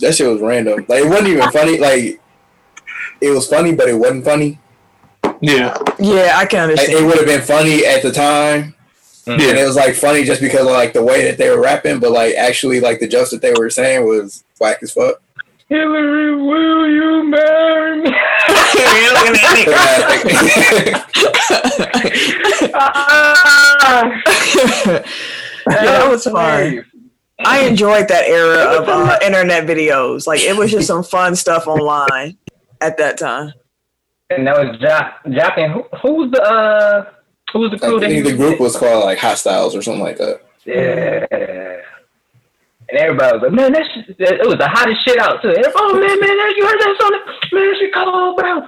That shit was random. Like it wasn't even funny. Like it was funny, but it wasn't funny. Yeah. Yeah, I can Like, understand. it would have been funny at the time, and it was like funny just because of like the way that they were rapping. But like actually, like the jokes that they were saying was whack as fuck. Hillary, will you marry me? Ah, yeah, that was fun. I enjoyed that era of uh, internet videos. Like it was just some fun stuff online at that time. And that was Joc. Joc and who, who was the uh, who was the crew I that think the group was called like Hot Stylz or something like that. Yeah. And everybody was like, man, that's it was the hottest shit out too. Everybody, oh man, man, that, you heard that song? Man, that shit cold, bro.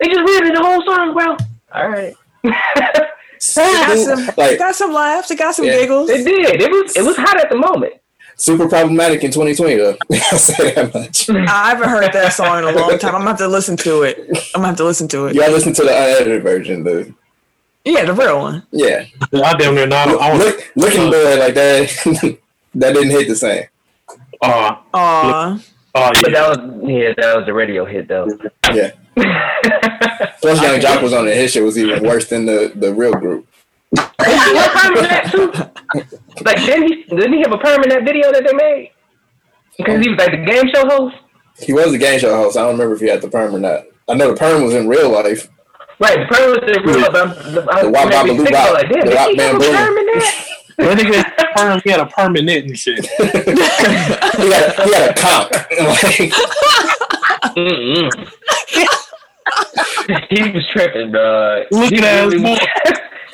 They just read the whole song, bro. All right. It got some, it like got some laughs. It got some Yeah. giggles. It did. It was it was hot at the moment. Super problematic in 2020 though. I'll say that much. I haven't heard that song in a long time. I'm gonna have to listen to it. I'm gonna have to listen to it. Y'all listen to the unedited version, though. Yeah, the real one. Yeah, I damn near not. I want Look, looking good like that. that didn't hit the same. uh, Aw. uh, But yeah. that was yeah, that was a radio hit though. Yeah. Plus, Yung Joc was on it. His shit was even worse than the the real group. What time is that too? Like didn't he didn't he have a permanent video that they made? Because he was like the game show host. He was the game show host. I don't remember if he had the perm or not. I know the perm was in real life. Right, the perm was in real but I'm, the, I'm The wop bop maybe bop, like, the did wop he have a bamboo. permanent? That nigga perm, he had a permanent and shit. he had a, he had a comp. like, Mm-mm. he was tripping, dog. Look he at his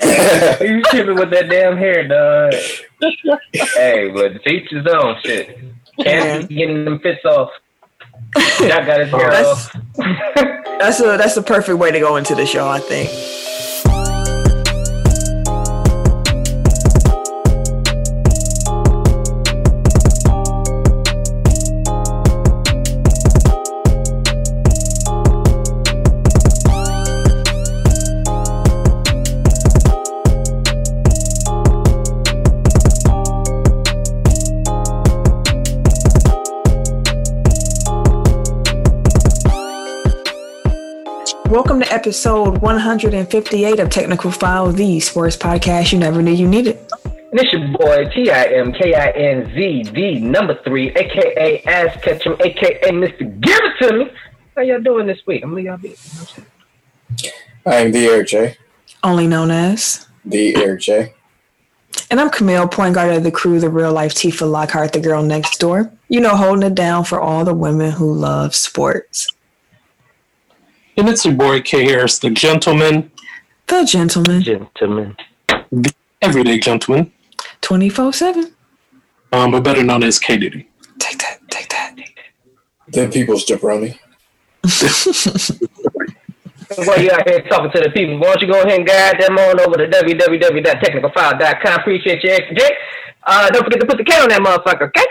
was tripping with that damn hair, dog. hey, but the features on shit. Can't be getting them fits off. Jack got his hair That's- off. That's a that's a perfect way to go into the show, I think. Welcome to episode 158 of Technical File, the sports podcast you never knew you needed. And it's your boy T I M K I N Z D number three, aka Ass Ketchum, aka Mr. Give It To Me. How y'all doing this week? I'm gonna y'all be. I'm the Air J. Only known as. The Air J. And I'm Camille, point guard of the crew, the real life Tifa Lockhart, the girl next door. You know, holding it down for all the women who love sports. And it's your boy K Harris, the gentleman, The gentleman, Gentlemen. everyday gentleman, 24 7. um, but better known as K Diddy. Take that, take that. The people's jabroni. While you out here talking to the people, why don't you go ahead and guide them on over to www.technicalfile.com. Appreciate you, extra J. Uh, don't forget to put the K on that motherfucker, okay?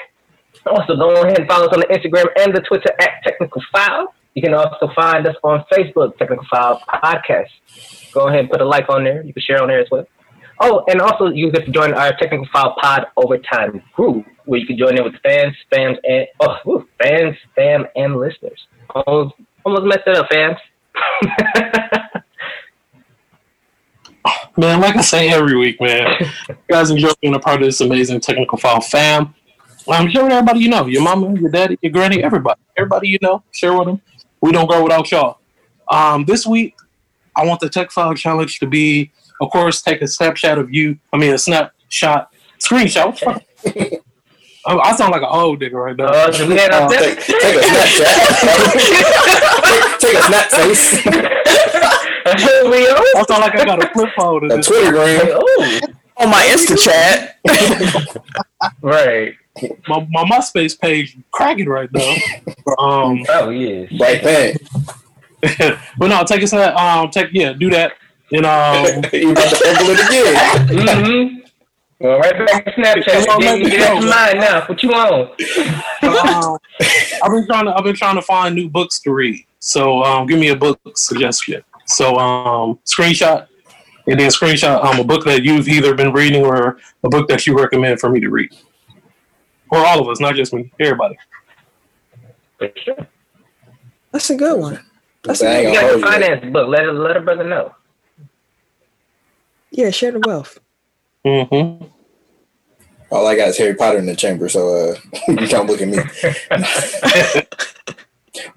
Also, go ahead and follow us on the Instagram and the Twitter at Technical File. You can also find us on Facebook, Technical File Podcast. Go ahead and put a like on there. You can share on there as well. Oh, and also you get to join our Technical File Pod Overtime group, where you can join in with fans, fans, and oh, woo, fans, fam, and listeners. Almost, almost messed it up, fans. Man, like I say every week, man, you guys enjoy being a part of this amazing technical file fam. I'm sure everybody you know, your mama, your daddy, your granny, everybody, everybody you know, share with them. We don't grow without y'all. Um, this week, I want the tech file challenge to be, of course, take a snapshot of you. I mean, a snapshot, screenshot. What the fuck? I I sound like an old nigga right now. Uh, so we Take, take a Snapchat. take, take a snap face. I sound like I got a flip phone. A Twitter gram. Oh, On my Insta chat. right. My, my MySpace page cracking right now. um, Oh, yes. Bright pant. but no, take a snap. Um, take yeah, do that. And um, you about to fumble it again. Mm-hmm. Well, right back to Snapchat. Come on, You get get out mine now. What you want? um, I've been trying to I've been trying to find new books to read. So um, give me a book suggestion. So um, screenshot and then screenshot um, a book that you've either been reading or a book that you recommend for me to read. Or all of us, not just me, everybody. For sure. That's a good one. That's I a ain't good You got your finance book. Let a let a brother know. Yeah, share the wealth. Mm-hmm. All I got is Harry Potter in the chamber, so uh, you can't look at me.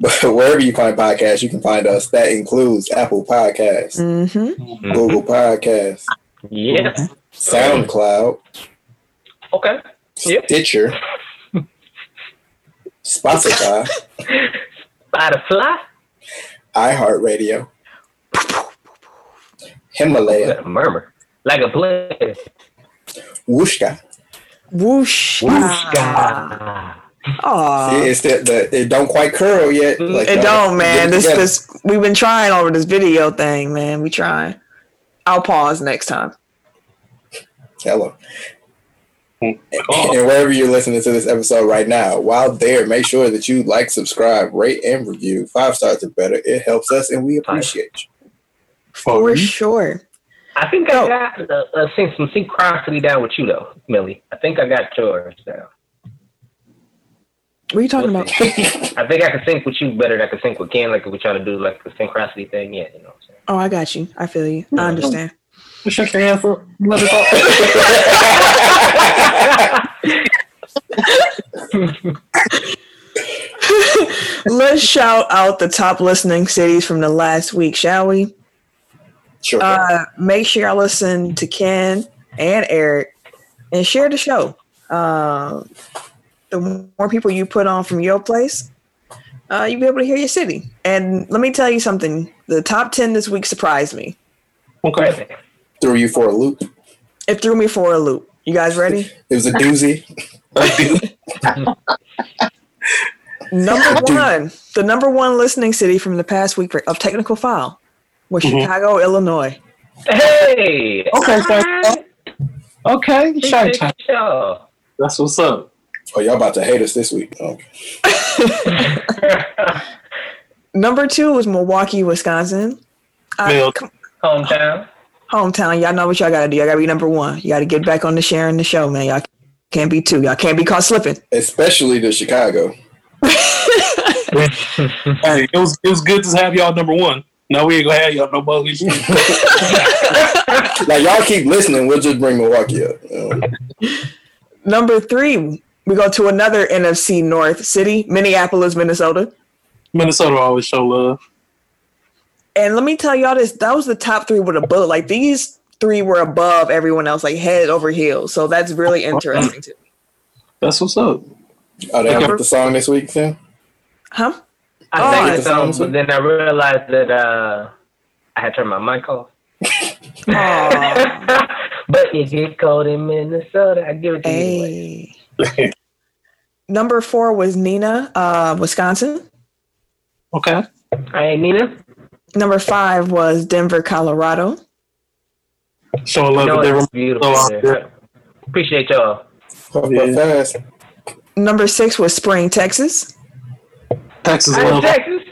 but wherever you find podcasts, you can find us. That includes Apple Podcasts, Mm-hmm. Google Podcasts, Yeah. SoundCloud, Okay. Yep. Stitcher, Spotify, Spotify. iHeartRadio, Himalaya, Murmur. Like a play. Wooshka. Whoosh. Aw. See, it's the, the it don't quite curl yet. Like, It uh, don't, man. This together. this we've been trying over this video thing, man. We trying. I'll pause next time. Hello. And wherever you're listening to this episode right now, while there, make sure that you like, subscribe, rate, and review. Five stars are better. It helps us, and we appreciate you. For sure. I think. I got uh, uh, some synchronicity down with you though, Millie. I think I got yours down. What are you talking We'll about? I think I can sync with you better than I can sync with Ken, like if we try to do like the synchronicity thing. Yeah, you know. What I'm saying? Oh, I got you. I feel you. I understand. Shake your hand for let it go. Let's shout out the top listening cities from the last week, shall we? Sure. Uh, make sure y'all listen to Ken and Eric and share the show. Uh, the more people you put on from your place, uh, you'll be able to hear your city. And let me tell you something the top 10 this week surprised me. Okay. Threw you for a loop. It threw me for a loop. You guys ready? It was a doozy. Number one, the number one listening city from the past week of Technical File was Mhm. Chicago, Illinois. Hey. Okay, thank. Okay, shy Appreciate That's what's up. Oh, y'all about to hate us this week. Oh, Number two was Milwaukee, Wisconsin. Uh, Milk. come- Hometown. Hometown, y'all know what y'all gotta do. Y'all gotta be number one. You gotta get back on the sharing the show, man. Y'all can't be two. Y'all can't be caught slipping. especially the Chicago. Hey, it was it was good to have y'all number one. No, we ain't gonna have y'all no more. Like y'all keep listening, we'll just bring Milwaukee up. Um, Number three, we go to another NFC North city, Minneapolis, Minnesota. Minnesota always show love. And let me tell y'all this, that was the top three with a bullet. Like these three were above everyone else, like head over heels. So that's really interesting to me. That's what's up. oh, they Okay. have the song this week, Tim? Huh? I Oh, sang it's the song, but then I realized that uh, I had turned my mic off. But it get cold in Minnesota. I give it to you. anyway. Number four was Neenah, uh, Wisconsin. Okay. All right, Neenah. Number five was Denver, Colorado. So You love know to it's different. beautiful. Oh, there. Appreciate y'all. Puff, puff, Yeah. Number six was Spring, Texas. Texas Hi, love. Texas.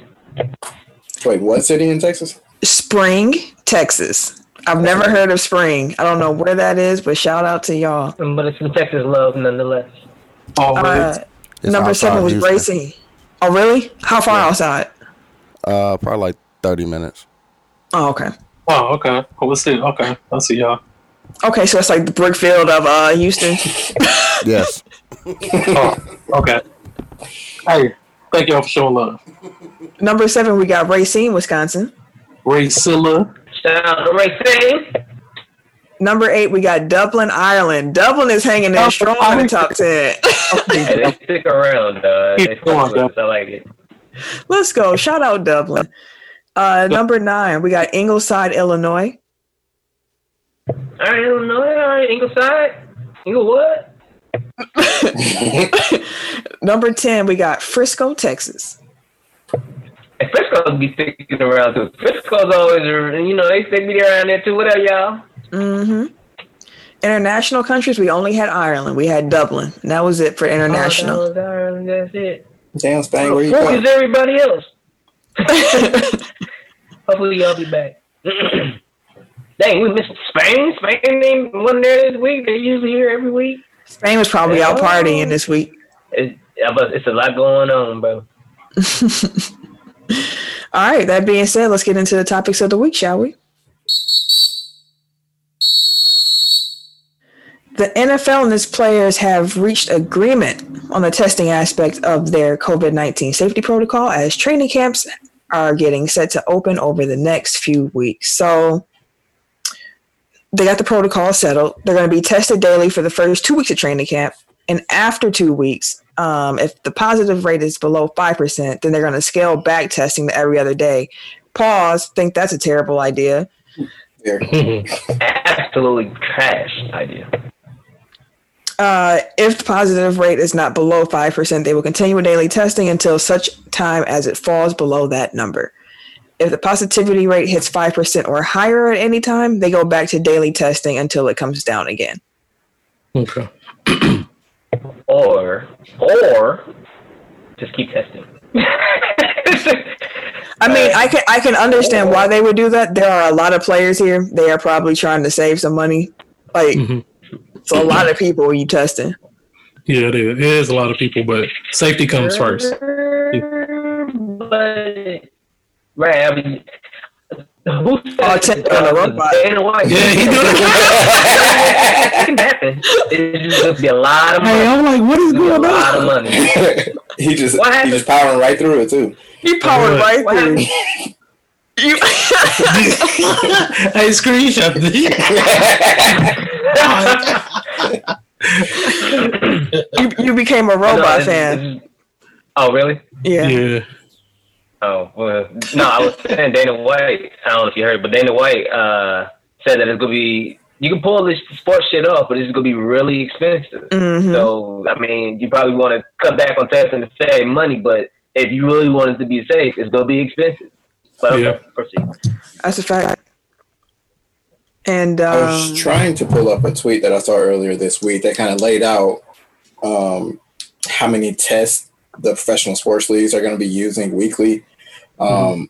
Wait, what city in Texas? Spring, Texas. I've never heard of Spring. I don't know where that is, but shout out to y'all. But it's some Texas love nonetheless. Always. Uh, number seven was Houston. Racing. Oh, really? How far outside? Uh, probably like thirty minutes. Oh, okay. oh, okay. Oh, we'll see. Okay, I'll see y'all. Okay, so it's like the brick field of uh, Houston. Yes. Oh, okay. Hey, thank y'all for showing love. Number seven, we got Racine, Wisconsin. Ray Silla. Shout out to Racine. Number eight, we got Dublin, Ireland. Dublin is hanging in strong in the top 10. Hey, they stick around, uh, Keep they going, with us. I like it. Let's go. Shout out Dublin. Uh, number nine, we got Ingleside, Illinois. All right, Illinois, all right, Ingleside, Inglewood. Number 10, we got Frisco, Texas. And Frisco's be sticking around too. Frisco's always, you know, they stick me around there too. What up, y'all? Mm hmm International countries, we only had Ireland. We had Dublin. And that was it for international. Oh, that was Ireland, that's it. Damn, Spain, where you What going? is everybody else? Hopefully y'all be back. Dang, we missed Spain. Spain ain't wasn't there this week. They usually here every week. Spain was probably out partying this week. It's, it's a lot going on, bro. All right. That being said, let's get into the topics of the week, shall we? The NFL and its players have reached agreement on the testing aspect of their COVID 19 safety protocol as training camps are getting set to open over the next few weeks. So they got the protocol settled. They're going to be tested daily for the first two weeks of training camp. And after two weeks, um, if the positive rate is below 5%, then they're going to scale back testing to every other day. Pause, think that's a terrible idea. Yeah. Absolutely trash idea. Uh, if the positive rate is not below 5%, they will continue with daily testing until such time as it falls below that number. If the positivity rate hits 5% or higher at any time, they go back to daily testing until it comes down again. Okay. Or or just keep testing. I mean, I can I can understand why they would do that. There are a lot of players here. They are probably trying to save some money. Like, Mhm. So a lot of people you testing. Yeah, it is. It is a lot of people, but safety comes first. But right, I mean, who Oh, said testing on a robot. Dana White? Yeah, he do it can happen. It's just gonna be a lot of money. Hey, I'm like, what is going on? a lot of money. he just What he happened? just powering right through it too. He powered right through. Happened? You, hey, screenshot you, you became a robot it's- fan. Oh, really? Yeah. Yeah. Oh, well, no, I was saying Dana White. I don't know if you heard, but Dana White uh, said that it's gonna be. You can pull this sports shit off, but it's gonna be really expensive. Mhm. So, I mean, you probably want to cut back on testing to save money, but if you really want it to be safe, it's gonna be expensive. But okay, Yeah. proceed. That's a fact. And I um, was trying to pull up a tweet that I saw earlier this week that kind of laid out um, how many tests the professional sports leagues are going to be using weekly, um,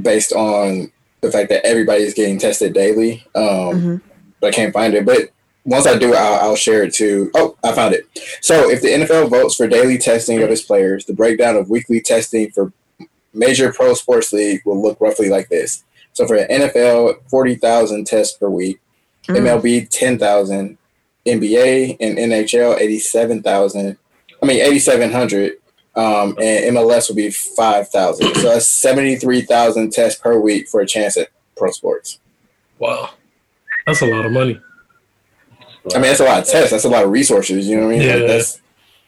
based on the fact that everybody is getting tested daily. Um, mhm. but I can't find it. But once I do, I'll, I'll share it too. Oh, I found it. So if the NFL votes for daily testing of its players, the breakdown of weekly testing for major pro sports league will look roughly like this. So for the NFL, 40,000 tests per week, Mhm. MLB, 10,000, NBA and NHL, 87,000. I mean, 8,700. Um, and MLS will be 5,000. So that's 73,000 tests per week for a chance at pro sports. Wow. That's a lot of money. I mean, that's a lot of tests. That's a lot of resources. You know what I mean? Like, Yeah. that's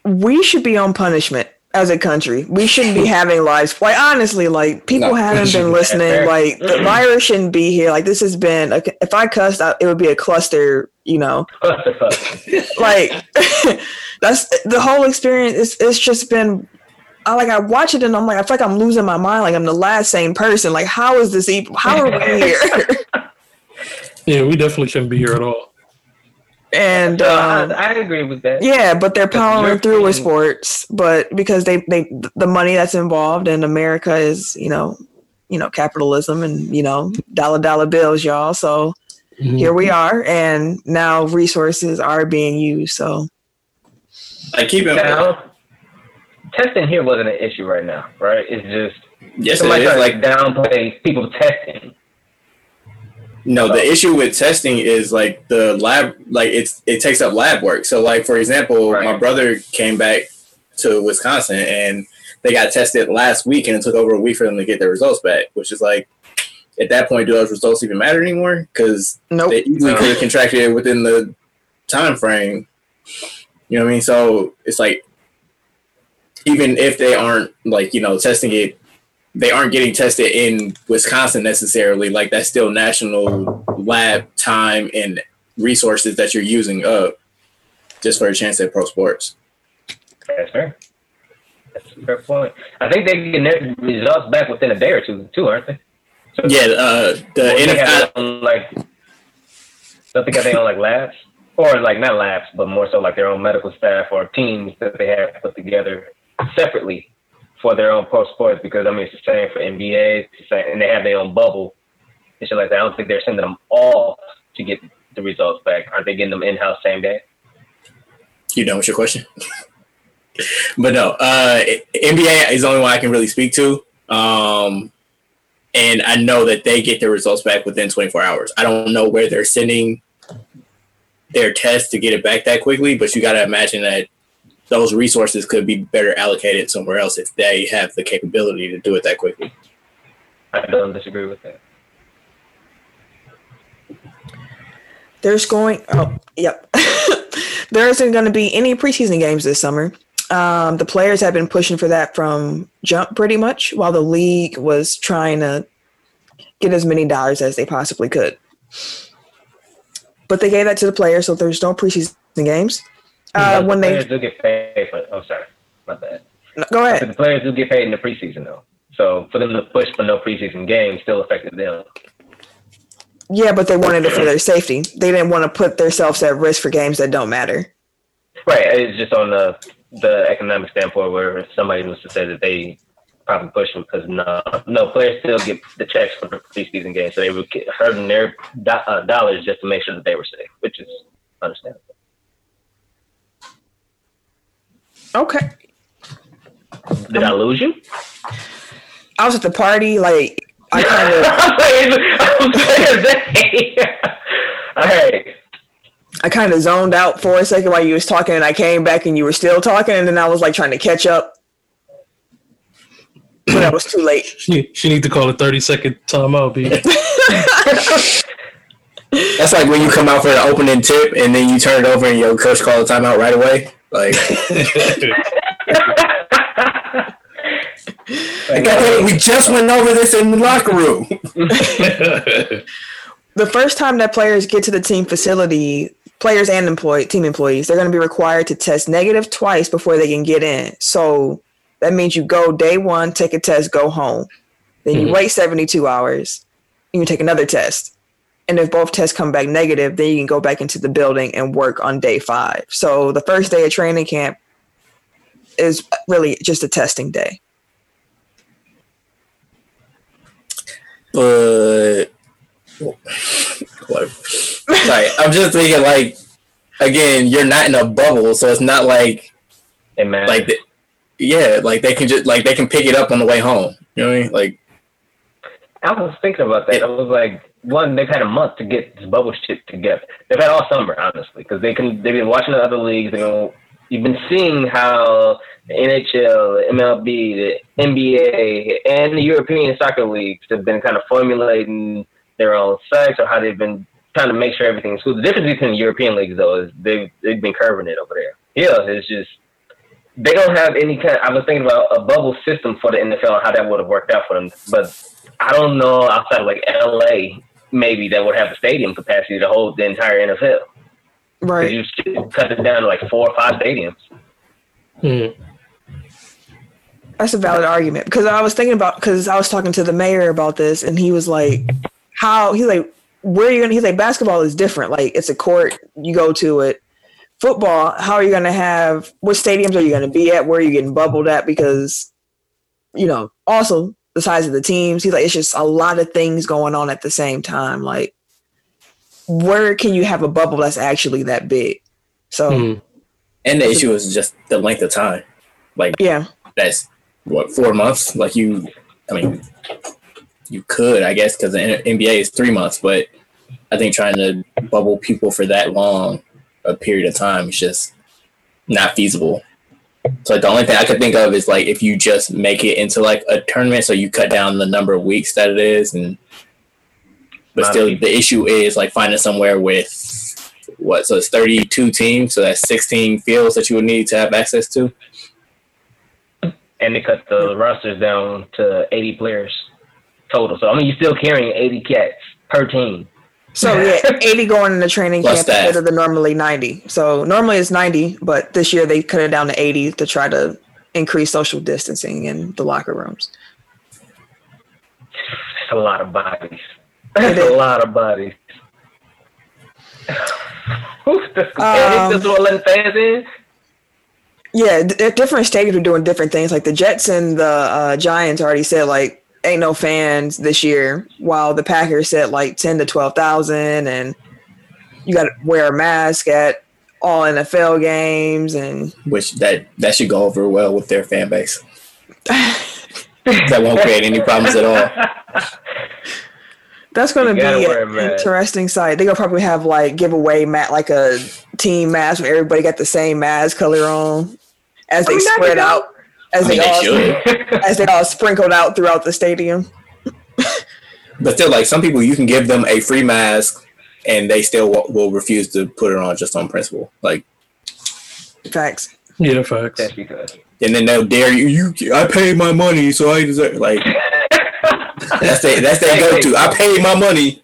we should be on punishment as a country. We shouldn't be having lives. Like honestly, like people No. haven't been listening. Like the virus shouldn't be here. Like this has been. A, if I cussed, I, it would be a cluster. You know, like that's the whole experience. It's it's just been. I like I watch it and I'm like I feel like I'm losing my mind. Like I'm the last sane person. Like how is this even? How are we here? Yeah, we definitely shouldn't be here at all. And I, um, I agree with that. Yeah, but they're powering through with sports, but because they they the money that's involved in America is you know you know capitalism and you know dollar dollar bills, y'all. So Mhm. here we are, and now resources are being used. So I keep it. Now, testing here wasn't an issue right now, right? It's just Yes, it somebody is. trying Like to downplay people testing. No, the oh. issue with testing is like the lab. Like it's it takes up lab work. So like for example, Right. my brother came back to Wisconsin and they got tested last week, and it took over a week for them to get their results back. Which is like at that point, do those results even matter anymore? Because nope. they easily No. could have contracted it within the time frame. You know what I mean? So it's like even if they aren't like, you know, testing it, they aren't getting tested in Wisconsin necessarily. Like that's still national lab time and resources that you're using up just for a chance at pro sports. That's fair. That's a fair point. I think they get their results back within a day or two, too, aren't they? So Yeah, uh, the Well, they got NFL, own, like, don't they got their own like labs, or like not labs, but more so like their own medical staff or teams that they have put together separately for their own pro sports. Because I mean, it's the same for NBA, same, and they have their own bubble and shit like that. I don't think they're sending them all to get the results back. Aren't they getting them in house same day? you know what's your question? but no, uh, NBA is the only one I can really speak to. Um, and I know that they get their results back within 24 hours. I don't know where they're sending their tests to get it back that quickly, but you got to imagine that those resources could be better allocated somewhere else if they have the capability to do it that quickly. I don't disagree with that. There's going. Oh, yep. there isn't going to be any preseason games this summer. Um, the players have been pushing for that from jump pretty much, while the league was trying to get as many dollars as they possibly could. But they gave that to the players, so there's no preseason games. Uh, when the they players do get paid, but oh, sorry, my bad. no, go ahead, the players do get paid in the preseason though. So for them to push for no preseason games still affected them. yeah, but they wanted it for their safety. They didn't want to put themselves at risk for games that don't matter. Right. It's just on the the economic standpoint where somebody was to say that they probably push them because no, no players still get the checks for the preseason games, so they were hurting their do, uh, dollars just to make sure that they were safe, which is understandable. Okay, Did I lose you? I was at the party, like I kind of, I'm saying that. All right. I kind of zoned out for a second while you was talking, and I came back and you were still talking, and then I was like trying to catch up, but I was too late. She, she need to call a 30 second timeout, B. That's like when you come out for the opening tip and then you turn it over and your coach call a timeout right away. Like, like, hey, we just went over this in the locker room. the first time that players get to the team facility, players and employee team employees, they're going to be required to test negative twice before they can get in. So that means you go day one, take a test, go home. Then you Mhm. wait 72 hours, and you take another test. And if both tests come back negative, then you can go back into the building and work on day five. So the first day of training camp is really just a testing day. But what? Sorry, I'm just thinking like again, you're not in a bubble, so it's not like Hey man. like the, yeah, like they can just like they can pick it up on the way home. You know what I mean? Like I was thinking about that. I was like, one, they've had a month to get this bubble shit together. They've had all summer, honestly, because they can. They've been watching the other leagues. They you've been seeing how the NHL, the MLB, the NBA, and the European soccer leagues have been kind of formulating their own sites or how they've been trying to make sure everything's cool. The difference between the European leagues, though, is they've they've been curving it over there. Yeah, it's just they don't have any kind. I was thinking about a bubble system for the NFL and how that would have worked out for them, but I don't know outside of like LA, maybe that would have a stadium capacity to hold the entire NFL. Right. You cut it down to like four or five stadiums. Hmm. That's a valid argument because I was thinking about because I was talking to the mayor about this and he was like, "How?" He's like, "Where are you gonna?" He's like, "Basketball is different. Like it's a court, you go to it. Football, how are you gonna have? What stadiums are you gonna be at? Where are you getting bubbled at? Because, you know, also the size of the teams. He's like, it's just a lot of things going on at the same time. Like, where can you have a bubble that's actually that big? So Hmm. and the issue is just the length of time. Like yeah, that's what four months. Like you, I mean, you could, I guess, because the NBA is three months, but I think trying to bubble people for that long a period of time is just not feasible. So the only thing I could think of is like if you just make it into like a tournament, so you cut down the number of weeks that it is, and but still the issue is like finding somewhere with what so it's 32 teams so that's 16 fields that you would need to have access to And they cut the rosters down to 80 players total. So, I mean, you're still carrying 80 cats per team. So yeah, 80 going into training Plus camp that. instead of the normally 90. So normally it's 90, but this year they cut it down to 80 to try to increase social distancing in the locker rooms. It's a lot of bodies. It That's is. a lot of bodies. Oof, this, Um, this is what letting fans in. Yeah, d- d- different stadiums are doing different things. Like the Jets and the uh, Giants already said like ain't no fans this year, while the Packers said like 10 to 12,000 and you got to wear a mask at all NFL games and which that that should go over well with their fan base. that won't create any problems at all. That's gonna be an wear a mask. interesting site. They're gonna probably have like giveaway mat like a team mask where everybody got the same mask color on as they I mean, spread dope. out as I mean, they, they all as they all sprinkled out throughout the stadium. But still, like some people, you can give them a free mask, and they still will, will refuse to put it on just on principle. Like, Facts. Yeah, facts. That's because. and then they'll dare you. You, I paid my money, so I deserve. Like, that's they, that's their go to. I paid my money.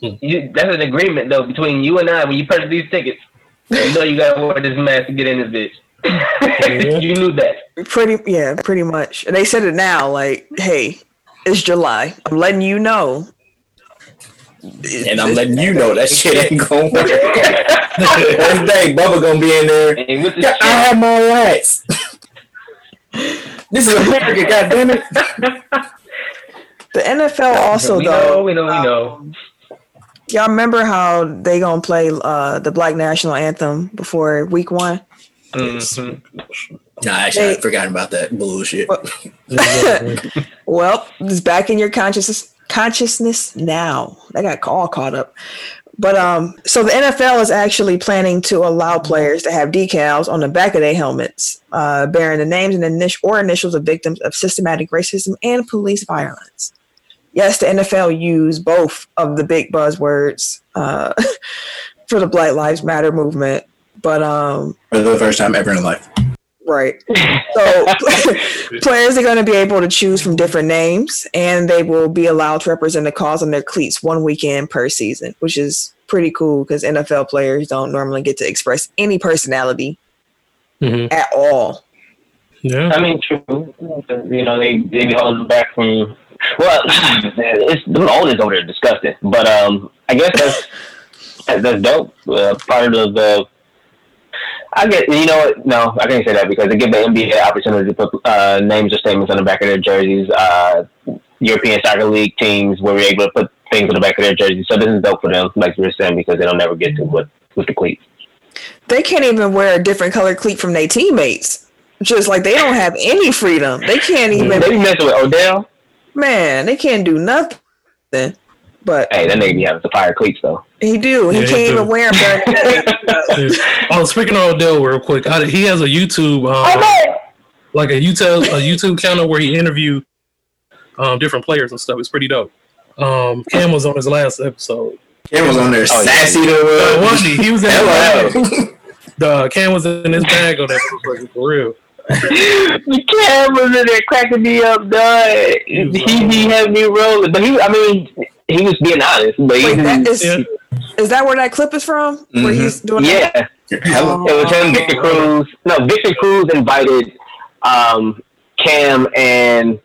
You, that's an agreement though between you and I when you purchase these tickets. You know you gotta wear this mask to get in this bitch. you knew that. Pretty yeah, pretty much. And they said it now, like, hey, it's July. I'm letting you know. And I'm letting you know that shit ain't gonna work. First day, Bubba gonna be in there. The Yeah, I have my rights. this is America, goddammit. The NFL also we though. know, we know, we know. Y'all remember how they gonna play uh, the Black National Anthem before Week One? Mhm. Nah, actually, I They- forgot about that bullshit. Well, it's back in your consciousness consciousness now. I got all caught up. But um, so the NFL is actually planning to allow players to have decals on the back of their helmets, uh, bearing the names and init- or initials of victims of systematic racism and police violence. Yes, the NFL used both of the big buzzwords uh, for the Black Lives Matter movement, but um, For the first time ever in life. Right. So players are going to be able to choose from different names, and they will be allowed to represent the cause on their cleats one weekend per season, which is pretty cool because NFL players don't normally get to express any personality Mhm. at all. Yeah. I mean, true. You know, they they be holding back from. Well, it's the owners over there disgusting, but um, I guess that's that's, that's dope. Uh, part of the. I get you know what? No, I can't say that because they give the NBA opportunity to put uh, names or statements on the back of their jerseys. Uh, European soccer league teams were able to put things on the back of their jerseys, so this is dope for them, like you were saying, because they don't never get to with with the cleats. They can't even wear a different color cleat from their teammates. Just like they don't have any freedom. They can't even, They be messing with Odell. man, they can't do nothing. But Hey, that nigga be having some fire cleats though. he do. He Yeah, can't do. even wear them during the game. Oh, speaking of Odell, real quick, I, he has a YouTube, um, Oh, like a YouTube, a YouTube channel where he interviewed um, different players and stuff. It's pretty dope. Um, Cam was on his last episode. Cam was on there Oh, yeah. sassy to Uh, uh, wasn't he? He was in his bag. The Cam was in his bag on that motherfucker, for real. the cameras in there cracking me up, dog. He be having me rolling, but he, I mean, he was being honest. But Wait, that is, Yeah. is that where that clip is from? Where Mhm. he's doing that? yeah, Hello. it was him, Victor Cruz. No, Victor Cruz invited um, Cam and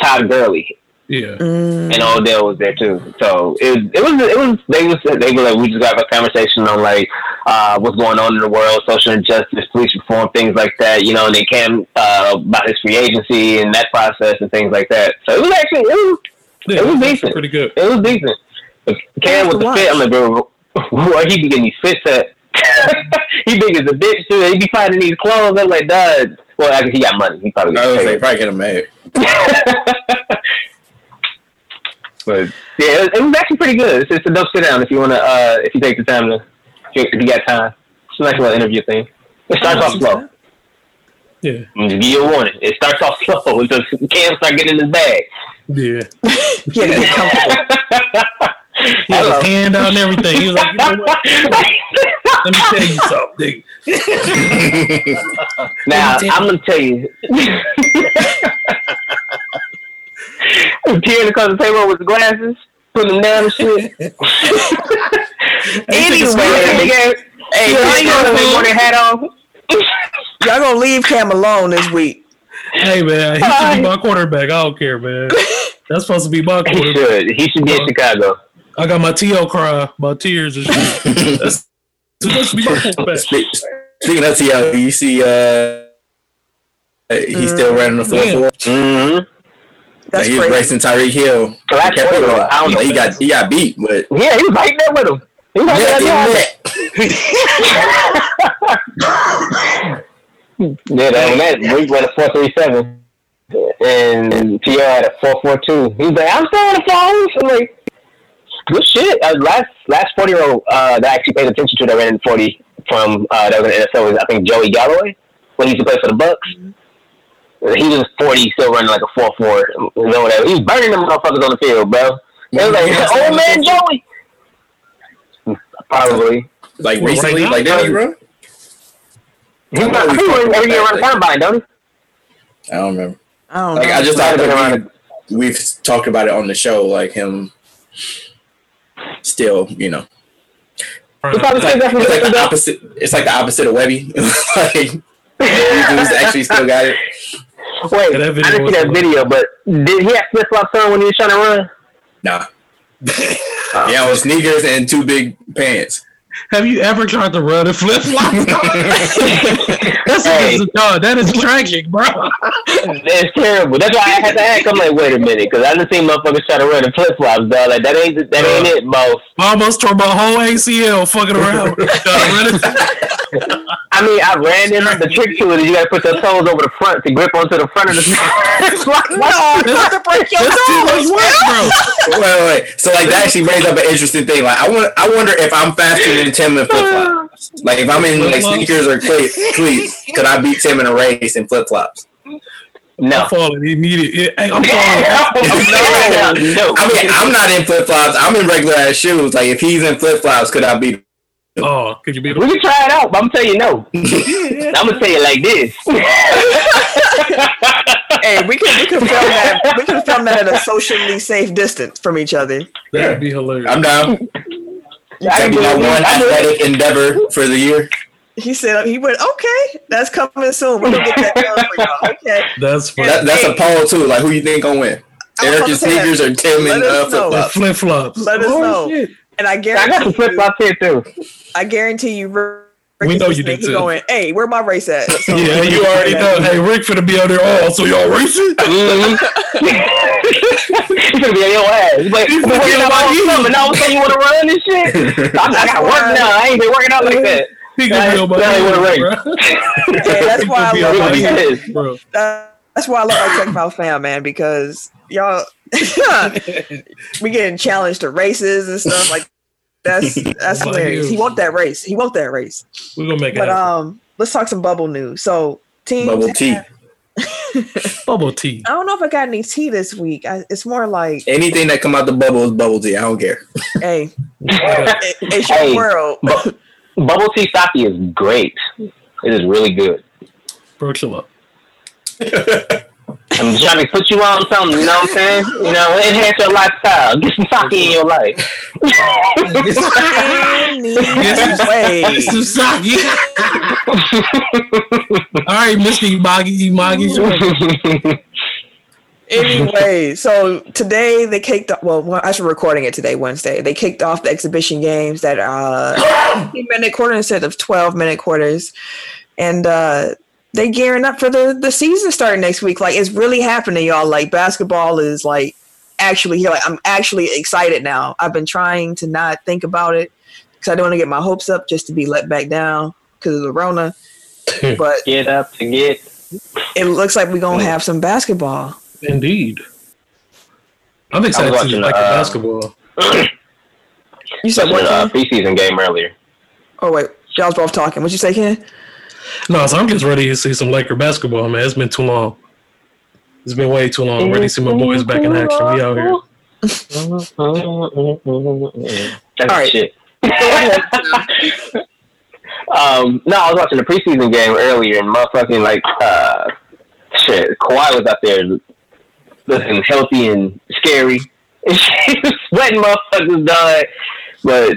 Todd Gurley, Yeah. Mm. and Odell was there too. So it was, it was, it was. They was, they were like, we just got a conversation on like uh, what's going on in the world, social injustice, police reform, things like that. You know, and they came uh, about his free agency and that process and things like that. So it was actually, it was, yeah It was decent. Pretty good. it was decent. But Cam with the Watch. fit, I'm like, bro, where he be getting these fits at? he big as a bitch too. He be finding these clothes. I'm like, dog. Well, actually, he got money. He probably I got was paid. like, probably get him made. but yeah, it, it was actually pretty good. It's, it's a dope sit down if you wanna, uh, if you take the time to, if you, if you got time. It's a nice little interview thing. It starts off slow. Yeah. Give you a warning. It starts off slow until Cam start getting in his bag. Yeah. He had to get comfortable. He had his hand out and everything. He was like, you know what? Let me tell you something. Now I'm gonna tell you. Tearing across the table with the glasses, putting them down and shit. anyway, nigga, hey, Yeah, how gonna take one hat off? Y'all gonna leave Cam alone this week. Hey man, he should be my quarterback. I don't care, man. That's supposed to be my He quarterback. should. He should be in Chicago. I got my T.O. cry, my tears and shit. That's supposed to be my quarterback. Speaking of T.O., you see, uh, he's still running the floor. Yeah. Mm-hmm. Like That's he was racing Tyreek Hill. That's Kept what up it with was. him. I don't know. He got he got beat, but Yeah, he was right there with him. He was right neck there and with Yeah, that, that week went a four three seven, and Pierre had a four four two. He's like, I'm still on the phone. I'm like, good shit. Uh, last last forty year old uh, that I actually paid attention to that ran in forty from uh, that was in the NFL was I think Joey Galloway when he used to play for the Bucks. He was forty, still running like a four four, you know whatever. He was burning them motherfuckers on the field, bro. It was like, old man Joey. Probably. Like recently, right like did he run? He run, I think he run every year around the combine, don't he? I don't remember. I don't Like know. I just thought that around we, we've talked about it on the show, like him still, you know. He It's like, said that from it's like the the opposite it's like the opposite of Webby. like dudes actually still got it. Wait, that I video didn't see that hilarious. video, but did he have flip flops on when he was trying to run? Nah. yeah, with sneakers and two big pants. Have you ever tried to run a flip flop? That's Hey. no, that is tragic, bro. That's terrible. That's why I had to ask. I'm like, wait a minute, because I didn't see motherfuckers try to run in flip flops, dog. Like that ain't that ain't it, Mo. I almost tore my whole ACL fucking around. Gotta run it. I mean, I ran in. The trick to it is you gotta put your toes over the front to grip onto the front of the. no, you have to break your That's too much work, bro. wait, wait, wait. So like that actually brings up an interesting thing. Like I want, I wonder if I'm faster than Tim in flip flops. Like if I'm in like sneakers or cleats, cleats, could I beat Tim in a race in flip flops? no. I'm falling immediately. Hey, I'm falling. no, no. I mean, I'm not in flip flops. I'm in regular ass shoes. Like if he's in flip flops, could I beat? Oh, could you be We can try it out, but I'm gonna tell you no. I'm gonna tell you like this. Hey, we can we can film that. We can film that at a socially safe distance from each other. That'd be hilarious. I'm down. I That'd be my one I athletic endeavor for the year. He said he went, okay, that's coming soon. We're gonna get that done for y'all. Okay. That's funny. That, that's a poll too. Like who you think gonna win? I was Eric and to say that. sneakers or Tim Let and uh, flip flops? Let us know. shit. And I guarantee I got the flip you, flops here too. I guarantee you Rick We know you listening. did too. going, hey, where my race at? So- Yeah, you already know. Hey, Rick finna be on there. Oh, so y'all racing? Mm-hmm. He's gonna be on your ass. But He's I'm gonna be working on out my all heels. summer. Now all of a sudden you want to run this shit? I, I got work now. I ain't been working out like that. He gonna be on my Now he wanna heels, race. Hey, that's why I He love gonna my be on my Yes. heels, bro. that- that's why I love our Tech Mouth fam, man, because y'all we getting challenged to races and stuff like that's that's hilarious. He heels. want that race. He want that race. We're gonna make it But happen. um, let's talk some bubble news. So teams, Bubble tea. Bubble tea. I don't know if I got any tea this week. I, it's more like, Anything that come out the bubble is bubble tea. I don't care. hey, it- it's your Hey, world. Bu- Bubble tea sake is great. It is really good. Bro, chill up. I'm trying to put you on something, you know what I'm saying? You know, enhance your lifestyle. Get some sake in your life. Anyway, It's some sake. All right, Mr. Moggy, Moggy. anyway, so today they kicked off. Well, well, I should recording it today, Wednesday. They kicked off the exhibition games that uh, 15 minute quarter instead of 12 minute quarters, and uh, they gearing up for the the season starting next week. Like it's really happening, y'all. Like basketball is like actually here. Like I'm actually excited now. I've been trying to not think about it because I don't want to get my hopes up just to be let back down because of the Rona. But Get up to get. it looks like we're gonna have some basketball. Indeed. I'm excited watching, to like uh, basketball. You said what? a uh, preseason game earlier. Oh wait, y'all was both talking. What you say, Ken? No, so I'm just ready to see some Laker basketball, man. It's been too long. It's been way too long. I'm ready to see my boys back in action. We out here. That's right. shit. um, no, I was watching the preseason game earlier, and motherfucking like uh, shit, Kawhi was out there looking healthy and scary, and she was sweating motherfuckers, dog. But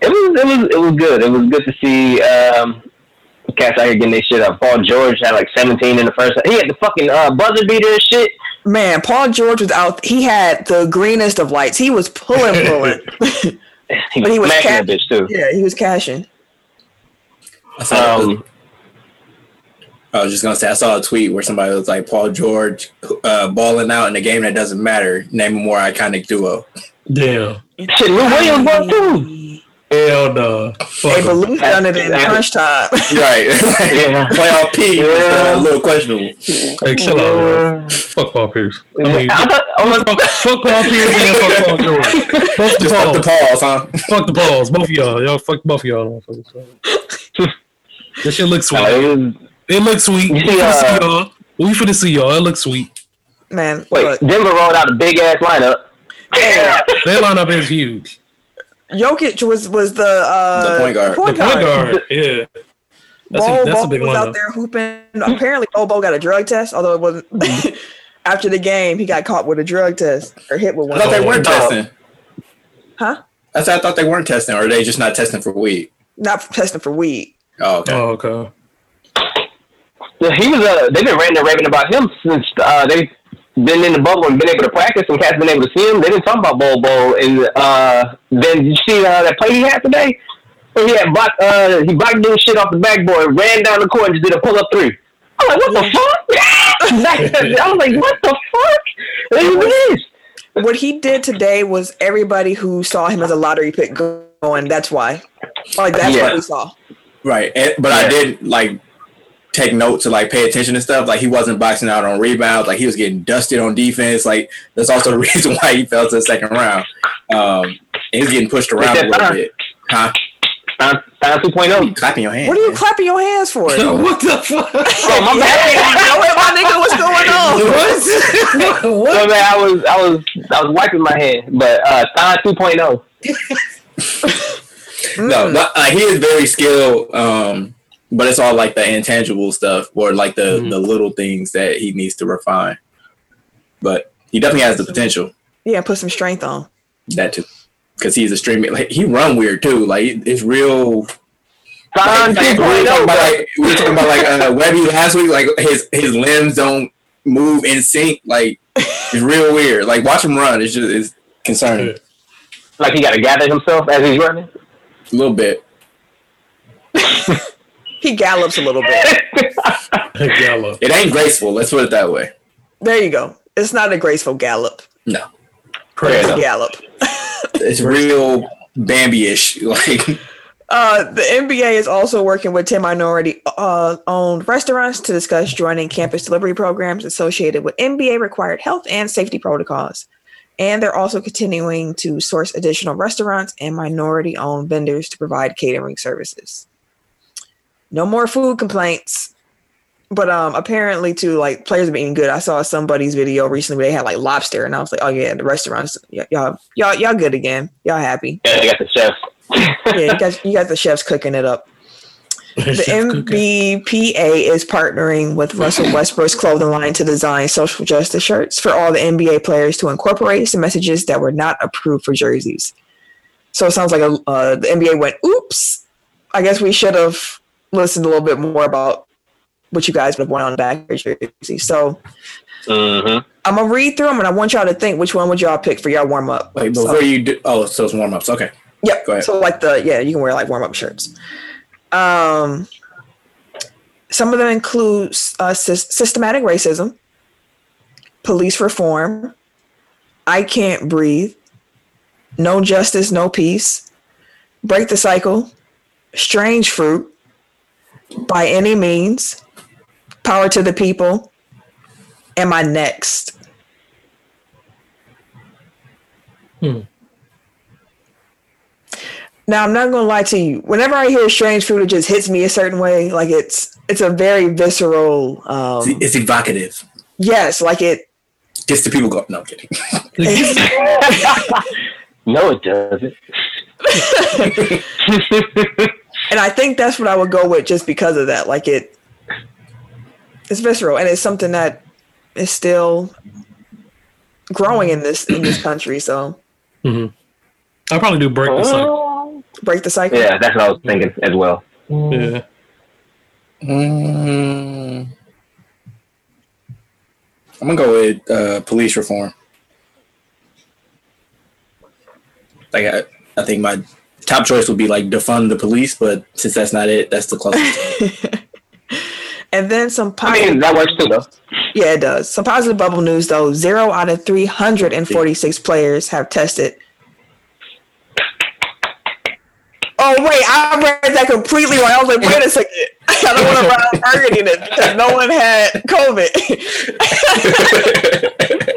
it was it was it was good. It was good to see um, cats out here getting their shit up. Paul George had like 17 in the first. He had the fucking uh, buzzer beater and shit. Man, Paul George was out. He had the greenest of lights. He was pulling, pulling. He But he was smacking cap- bitch too. yeah, he was cashing. I saw. Um, I was just gonna say I saw a tweet where somebody was like Paul George uh, balling out in a game that doesn't matter. Name a more iconic duo. Damn. shit, Lou Williams was too. Hell no. Fuck Hey, 'em. but Luke done it in crunch time. Right. Yeah. Playoff P was uh, a little questionable. Hey, chill out, man. Fuck Paul Pierce. I mean, I thought, I was, fuck, fuck Paul Pierce and fuck Paul George. Fuck the Just fuck the Pauls. pause, huh? Fuck the Pauls. Both of y'all. Y'all fuck both of y'all. This shit looks sweet. uh, it was, It looks sweet. We You see, finna see uh, y'all. We finna see y'all. It looks sweet. Man, wait, look, Denver rolled out a big ass lineup. Their lineup is huge. Jokic was was the uh, The point guard. The point guard. Yeah. That's Bo, a, that's Bo a big was lineup. out there hooping. Apparently, Bobo got a drug test, although it wasn't. After the game, he got caught with a drug test or hit with one. I one. thought they weren't Oh. testing. Huh? I said I thought they weren't testing, or are they just not testing for weed? Not for testing for weed. Oh, okay. Oh, okay. Yeah, he was uh they've been ranting and raving about him since uh they've been in the bubble and been able to practice and cats been able to see him. They didn't talk about Bol Bol and uh then did you see uh, that play he had today? Where he had blocked uh he blocked dude shit off the backboard, ran down the court and just did a pull up three. I'm like, what the fuck? I was like, what the fuck? Look at this. What he did today was everybody who saw him as a lottery pick going. That's why. Like that's Yeah. what we saw. Right. And, but I did like take note to like pay attention to stuff. Like he wasn't boxing out on rebounds. Like he was getting dusted on defense. Like that's also the reason why he fell to the second round. Um, and he was getting pushed around a little time? bit. Huh? Found, found 2.0. Clapping your hands. What are you man. clapping your hands for? what the fuck? Oh, my bad. my nigga, what's going on? what? So, man, I was I was I was wiping my hand, but uh, Thon 2.0. No, but, uh, he is very skilled. Um, but it's all like the intangible stuff or like the Mhm. the little things that he needs to refine. But he definitely has the potential. Yeah, put some strength on. That too, because he's a streaming. Like he run weird too. Like it's real. Thon Like, like, we were talking about like we talking about like uh, Webby last week. Like his his limbs don't move in sync. Like it's real weird. Like watch him run. It's just it's concerning Like he got to gather himself as he's running. a little bit. He gallops a little bit. Gallo. It ain't graceful. Let's put it that way. There you go. It's not a graceful gallop. No, Yeah, It's a gallop. it's real Bambi-ish. Like Uh, the NBA is also working with 10 minority uh, owned restaurants to discuss joining campus delivery programs associated with NBA required health and safety protocols. And they're also continuing to source additional restaurants and minority owned vendors to provide catering services. No more food complaints. But um, apparently, too, like players have been eating good. I saw somebody's video recently where they had like lobster, and I was like, "Oh yeah, the restaurants, y- y'all, y'all, y'all good again. Y'all happy? Yeah, they got the chefs. Yeah, you got you got the chefs cooking it up." The NBPA is partnering with Russell Westbrook's clothing line to design social justice shirts for all the NBA players to incorporate some messages that were not approved for jerseys. So it sounds like a, uh, the NBA went, "Oops, I guess we should have listened a little bit more about what you guys would have worn on the back of your jersey." So Mm-hmm. I'm gonna read through them, and I want y'all to think which one would y'all pick for y'all warm up. Wait, So- before you do, oh, so it's warm ups. Okay. Yep. Go ahead. So like the yeah, you can wear like warm up shirts. Um, some of them include uh, sys- systematic racism, police reform, I can't breathe, no justice, no peace, break the cycle, strange fruit, by any means, power to the people, am I next? Now I'm not gonna lie to you. Whenever I hear strange fruit, it just hits me a certain way. Like it's it's a very visceral. Um, It's, it's evocative. yes, like it. Gets the people go. No, I'm kidding. No, it doesn't. and I think that's what I would go with just because of that. Like it, it's visceral, and it's something that is still growing in this in this country. So I'll probably do break the cycle. break the cycle. yeah, that's what I was thinking as well. Yeah. Mm, I'm gonna go with uh, police reform. Like I, I think my top choice would be like defund the police, but since that's not it, that's the closest. And then some I positive. mean, that works too, though. Yeah, it does. Some positive bubble news though. Zero out of 346 players have tested. Oh wait, I read that completely wrong. I was like, wait a second. I don't want to run out burgundy because no one had COVID.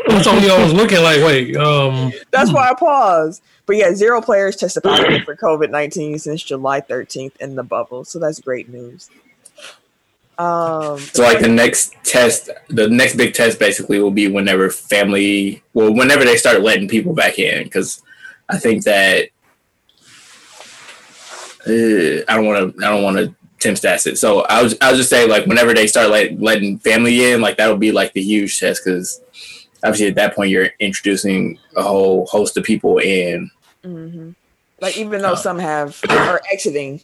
That's only I was looking like, wait, um, That's why I paused. But yeah, zero players tested positive for COVID nineteen since July thirteenth in the bubble. So that's great news. Um, So like the next test, the next big test basically will be whenever family, well, whenever they start letting people back in, because I think that uh, I don't want to, I don't want to Tim stats it. So I was, I was just say like whenever they start like letting family in, like that would be like the huge test because obviously at that point you're introducing a whole host of people in. mhm. Like even though Oh. some have are exiting,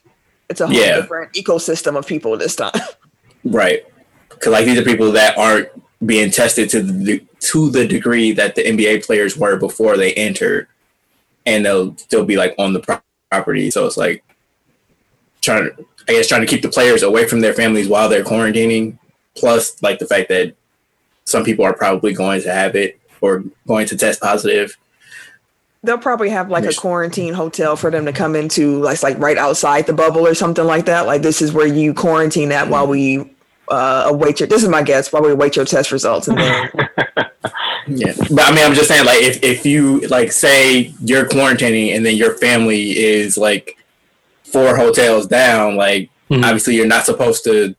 it's a whole Yeah. different ecosystem of people this time. Right. Because like these are people that aren't being tested to the to the degree that the NBA players were before they entered, and they'll still be like on the pro- property. So it's like trying to, I guess, trying to keep the players away from their families while they're quarantining. Plus, like the fact that some people are probably going to have it or going to test positive. They'll probably have like a quarantine hotel for them to come into, like like right outside the bubble or something like that. Like this is where you quarantine at while we uh, await your. This is my guess. While we await your test results, and then Yeah, but I mean, I'm just saying, like, if if you like say you're quarantining and then your family is like four hotels down, like Mhm. obviously you're not supposed to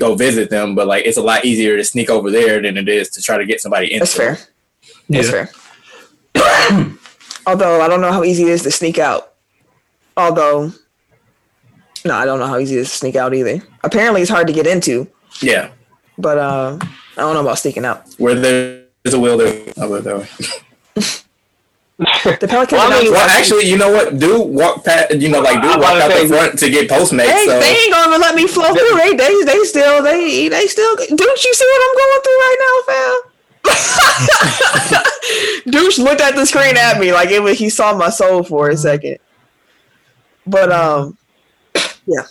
go visit them, but like it's a lot easier to sneak over there than it is to try to get somebody in. that's fair. That's yeah. fair. Although I don't know how easy it is to sneak out. Although, no, I don't know how easy it is to sneak out either. Apparently, it's hard to get into, Yeah, but uh, I don't know about sneaking out. where there's a will, there. I'll live way. The Pelicans. Well, I mean, announced Well, last- actually, you know what? Do walk past, you know, like I do walk out the front to get Postmates. They, so they ain't gonna let me flow through. They, they, they still, they, they still. Douche, you see what I'm going through right now, fam? Douche looked at the screen at me like it was. He saw my soul for a second. But um, yeah.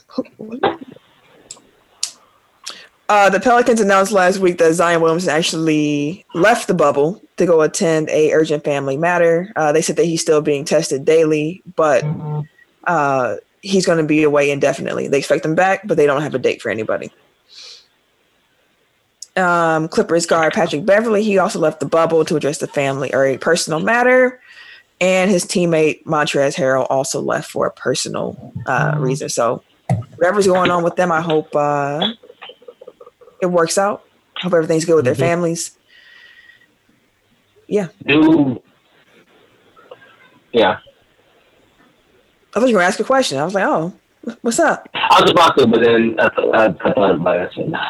Uh, the Pelicans announced last week that Zion Williamson actually left the bubble to go attend a urgent family matter. Uh, they said that he's still being tested daily, but uh, he's going to be away indefinitely. They expect him back, but they don't have a date for anybody. Um, Clippers guard Patrick Beverley, he also left the bubble to address the family or a personal matter. And his teammate Montrezl Harrell also left for a personal uh, reason. So, whatever's going on with them, I hope uh, it works out. Hope everything's good with their Mhm. Families. Dude. Yeah. I thought you were going to ask a question. I was like, oh, what's up? I was about to, but then I, thought I, I thought about it. I said, nah.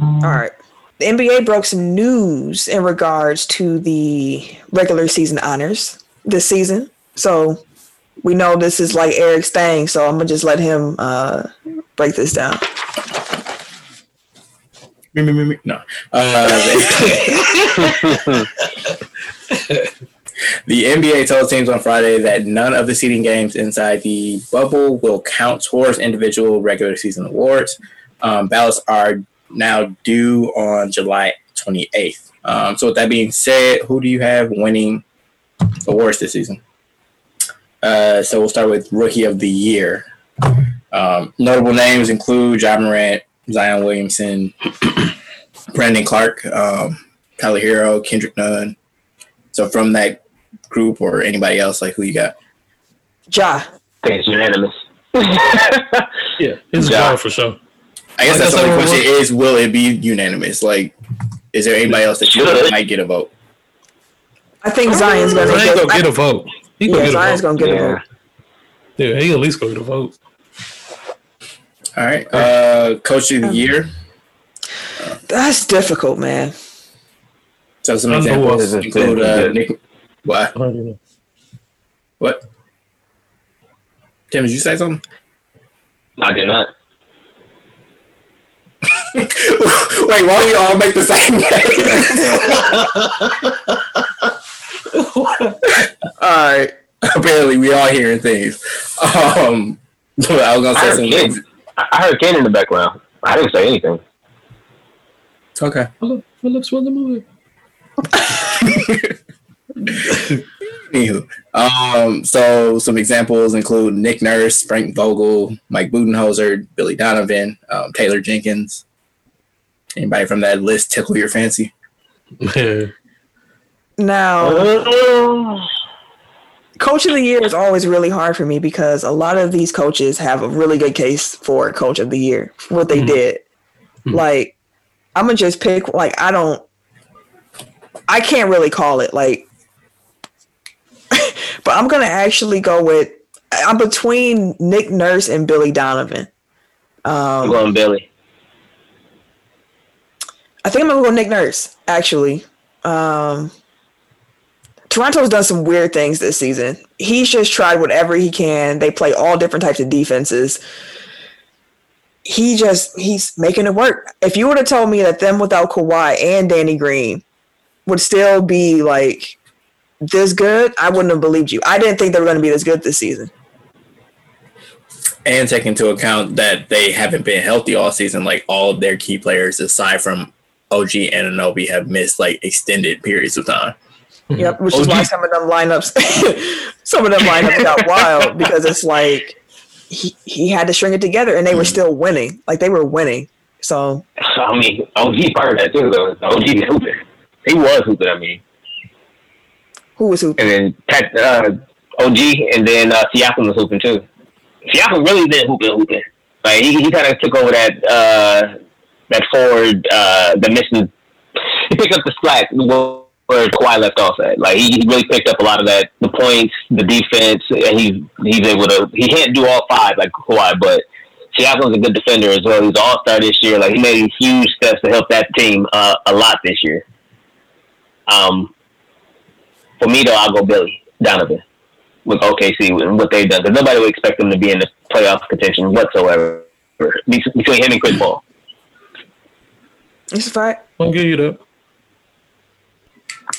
All right. The NBA broke some news in regards to the regular season honors this season. So we know this is like Eric's thing. So I'm gonna just let him uh, break this down. Me, me, me, me. No. Uh, the NBA told teams on Friday that none of the seeding games inside the bubble will count towards individual regular season awards. Um, ballots are now due on July 28th. Um, so, with that being said, who do you have winning awards this season? Uh, so, we'll start with Rookie of the Year. Um, notable names include Ja Morant, Zion Williamson, Brandon Clarke, um, Tyler Herro, Kendrick Nunn. So from that group or anybody else, like who you got? Ja. I think it's unanimous. Yeah, it's Yeah. yeah. for sure. I guess Like that's I the only question we're- is, will it be unanimous? Like, is there anybody else that you Should. might get a vote? I think Zion's gonna Zion get, gonna get a vote. He gonna yeah, get a Zion's vote. gonna get a Yeah. vote. Yeah, he at least gonna get a vote. All right. Uh, Coach of the Year. That's difficult, man. So some I don't know examples what- include uh, Nick. What? I. What? Tim, did you say something? I did not. Wait, why do you all make the same thing? All right. Apparently, we all hearing things. Um, I was gonna say heard, some Ken, things. I I heard Ken in the background. I didn't say anything. Okay. Philip, Phillips was the movie. Anywho, um, so some examples include Nick Nurse, Frank Vogel, Mike Budenholzer, Billy Donovan, um, Taylor Jenkins. Anybody from that list tickle your fancy? Now, coach of the year is always really hard for me because a lot of these coaches have a really good case for coach of the year for what they Mhm. did. Mhm. Like, I'm gonna just pick. Like, I don't. I can't really call it like, but I'm gonna actually go with. I'm between Nick Nurse and Billy Donovan. I'm Um, going Billy. I think I'm gonna go Nick Nurse. Actually, um, Toronto's done some weird things this season. He's just tried whatever he can. They play all different types of defenses. He just he's making it work. If you would have told me that them without Kawhi and Danny Green would still be like this good, I wouldn't have believed you. I didn't think they were going to be this good this season. And take into account that they haven't been healthy all season. Like all of their key players, aside from OG Anunoby, have missed like extended periods of time. Hmm. Yep, which is why some of them lineups, some of them lineups got wild because it's like he he had to string it together and they were hmm. still winning. Like they were winning. So I mean, OG part of that too, though. OG is hooping. He was hooping. I mean, who was who? and then Pat, uh, OG, and then uh, Siakam was hooping too. Siakam really been hooping, hooping. Like he, he kind of took over that uh, that forward, uh, the missing. He picked up the slack where Kawhi left off at. Like he, he really picked up a lot of that, the points, the defense, and he's he's able to. He can't do all five like Kawhi, but Siakam's a good defender as well. He's an all star this year. Like he made huge steps to help that team uh, a lot this year. Um, for me though, I'll go Billy Donovan with OKC and what they've done because nobody would expect them to be in the playoff contention whatsoever between him and Chris Paul. It's a fact. I'll give you that.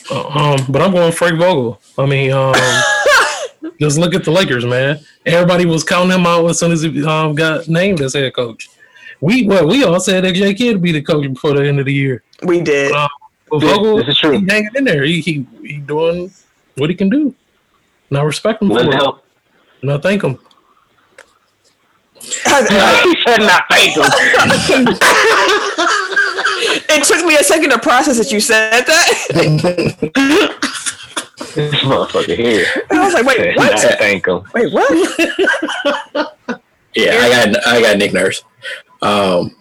Uh, Um, but I'm going Frank Vogel. I mean, um, just look at the Lakers, man. Everybody was counting him out as soon as he um, got named as head coach. We well, we all said that J Kidd be the coach before the end of the year. We did. But This- Vogel, this is true. he hanging in there. He, he he doing what he can do. And I respect him for Let it. help. And I thank him. he said not thank him. it took me a second to process that you said that. this motherfucker here. I was like, wait, Said not what? thank him. Wait, what? Yeah, I got I got Nick Nurse. Um,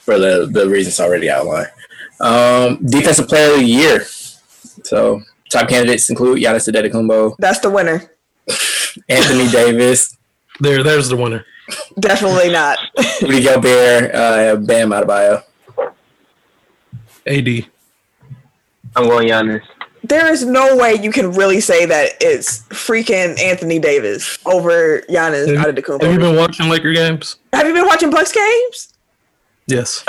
for the the reasons already outlined. Um, defensive player of the year. So top candidates include Giannis Antetokounmpo, That's the winner. Anthony Davis, There, there's the winner. Definitely not. Rudy Gobert, uh, Bam Adebayo. AD. I'm going Giannis. There is no way you can really say that it's freaking Anthony Davis over Giannis Have you, Antetokounmpo. have you been watching Laker games? Have you been watching Bucks games? Yes.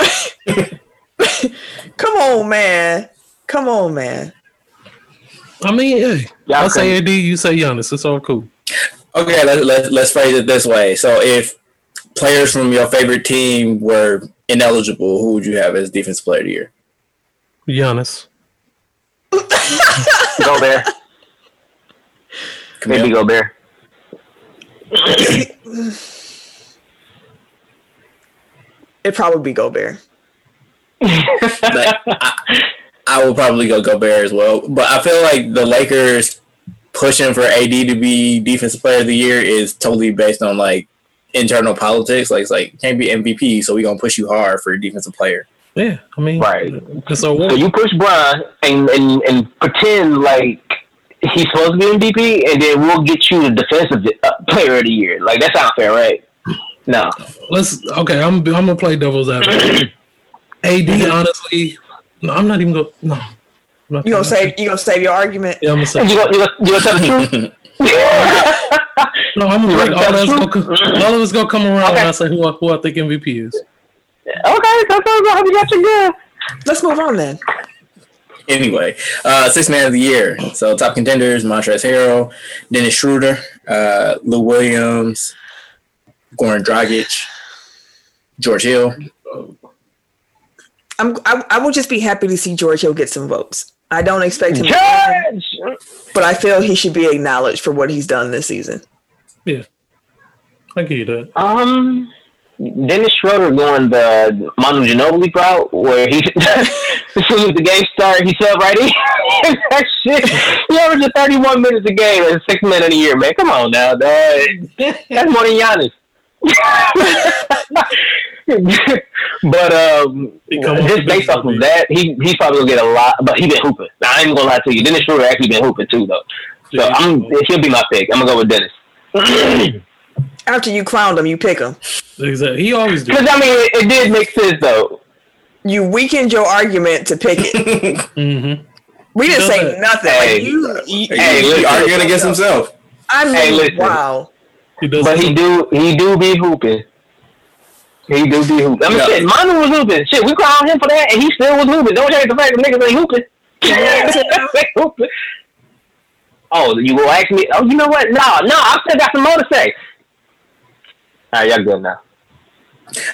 Come on, man. Come on, man. I mean, hey, Y'all I say AD, you say Giannis. It's all cool. Okay, let, let, let's phrase it this way. So if players from your favorite team were ineligible, who would you have as defensive player of the year? Giannis. Go there. Camille? Maybe go there. It'd probably be Gobert. Like, I, I will probably go Gobert as well. But I feel like the Lakers pushing for AD to be defensive player of the year is totally based on like internal politics. Like it's like can't be MVP, so we gonna push you hard for defensive player. Yeah, I mean, Right. It's a So you push Bron and, and, and pretend like he's supposed to be MVP, and then we'll get you the defensive uh, player of the year. Like that's not fair, right? No. Let's okay. I'm I'm gonna play devil's advocate. AD, honestly, no, I'm not even going. No, I'm not You gonna save you gonna save your argument? Yeah, I'm gonna say. You gonna, you gonna, you gonna tell the truth? No, I'm gonna You break all tell that's gonna all of us gonna come around Okay. when I say who I, who I think MVP is. okay, that's all you got you good. Let's move on then. anyway, uh, six man of the year. So top contenders: Montrezl Harrell, Dennis Schroeder, uh, Lou Williams, Goran Dragic, George Hill. I'm I, I would just be happy to see George Hill get some votes. I don't expect him, to win, but I feel he should be acknowledged for what he's done this season. Yeah. I give you that. Um, Dennis Schroeder going the Manu Ginobili route, where he as soon as the game started, he sub right in. that shit, he averaged 31 minutes a game and six minutes a year, man. Come on now, dog. That's more than Giannis. but um, He come off the just based bench, off maybe. of that, he he's probably gonna get a lot. But he been hooping. Now, I ain't gonna lie to you. Dennis Schroeder actually been hooping too, though. So Yeah, I'm he'll be my pick. I'm gonna go with Dennis. After you clowned him, you pick him. Exactly. He always do. Because I mean, it, it did make sense though. You weakened your argument to pick it. Mm-hmm. We didn't say Doesn't- nothing. Hey. Like you, you Hey, he listen. arguing against himself. I mean, Hey, listen. wow. He does. But he do he do be hooping. He do be hooping. I mean, Yeah. shit, Manu was hooping. Shit, we clowned him for that, and he still was hooping. Don't change the fact that niggas ain't hooping. They. Oh, you will ask me? Oh, you know what? No, no, I still got some more to say. All right, y'all good now.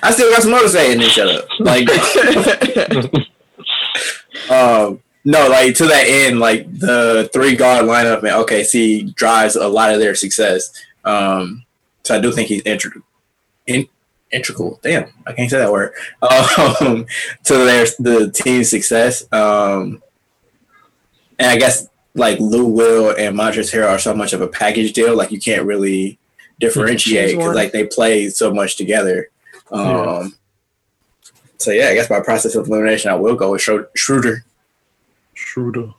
I still got some more to say and then shut up. Like, um, no, like to that end, like the three guard lineup and OKC drives a lot of their success. Um, so I do think he's integral. In, integral. Damn, I can't say that word. Um, to their the team's success. Um, and I guess like Lou Will and Montrezl Harrell are so much of a package deal. Like you can't really differentiate because like they play so much together. Um, Yeah. So yeah, I guess by process of elimination, I will go with Schro- Schroeder. Schroeder.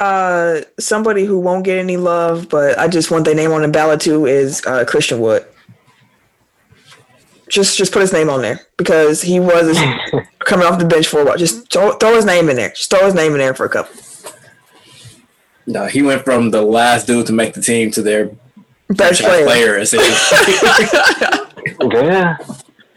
uh, somebody who won't get any love, but I just want their name on the ballot too is uh, Christian Wood. Just, just put his name on there because he was coming off the bench for a while. Just throw, throw his name in there. Just throw his name in there for a couple. No, he went from the last dude to make the team to their Best best player, player, essentially. Yeah.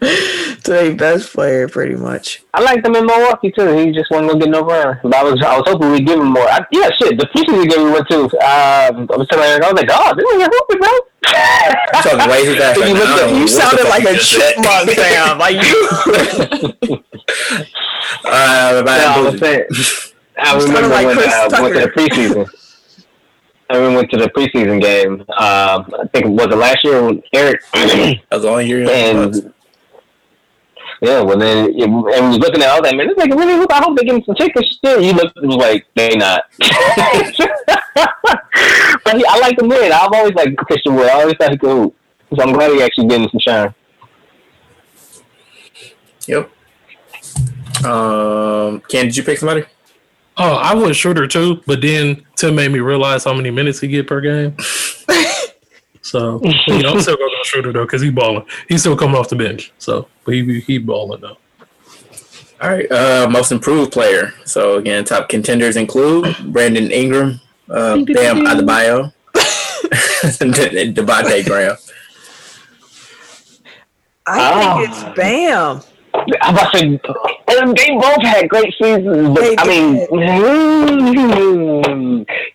to their best player, pretty much. I liked him in Milwaukee too. He just wasn't gonna get no run. But I was I was hoping we'd give him more. I, yeah, shit. The preseason game we went to, um, I was telling Eric, I was like, oh, this nigga hooping, bro. I'm talking way too fast. You, right now. I don't know you sounded like a chipmunk, fam. Like you. Uh, No, I was saying, I remember like when Chris uh, went to the Tucker. preseason. I we went to the preseason game. Um, I think it was it last year when Eric That was the only year. and yeah, well then it, and when you looking at all that, man, it's like really look. I hope they give me some tickets. Still, you look, it was like they not. but he, I like him win. I've always liked Christian Wood. I always thought he could hoop. So I'm glad he actually getting some shine. Yep. Um, Ken, did you pick somebody? Oh, I was Schroeder too, but then Tim made me realize how many minutes he get per game. so you know, I'm still going to Schroeder though because he balling. He's still coming off the bench. So, but he he balling though. All right. Uh, most improved player. So again, top contenders include Brandon Ingram, uh, Bam Adebayo, Devonte' Graham. I think Ah. it's Bam. I'm about say, they both had great seasons, but They I mean,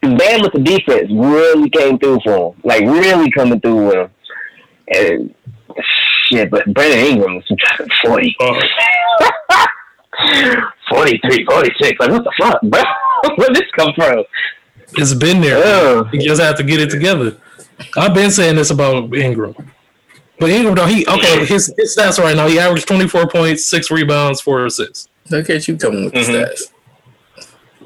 Bam with the defense really came through for him, like really coming through with him. And shit, but Brandon Ingram was 40, Uh, 43, 46. Like, what the fuck, bro? Where did this come from? it's been there. Ugh. You just have to get it together. I've been saying this about Ingram. But Ingram, though, he okay. His, his stats right now, he averaged twenty four points, six rebounds, four assists. Look at you coming with Mhm. the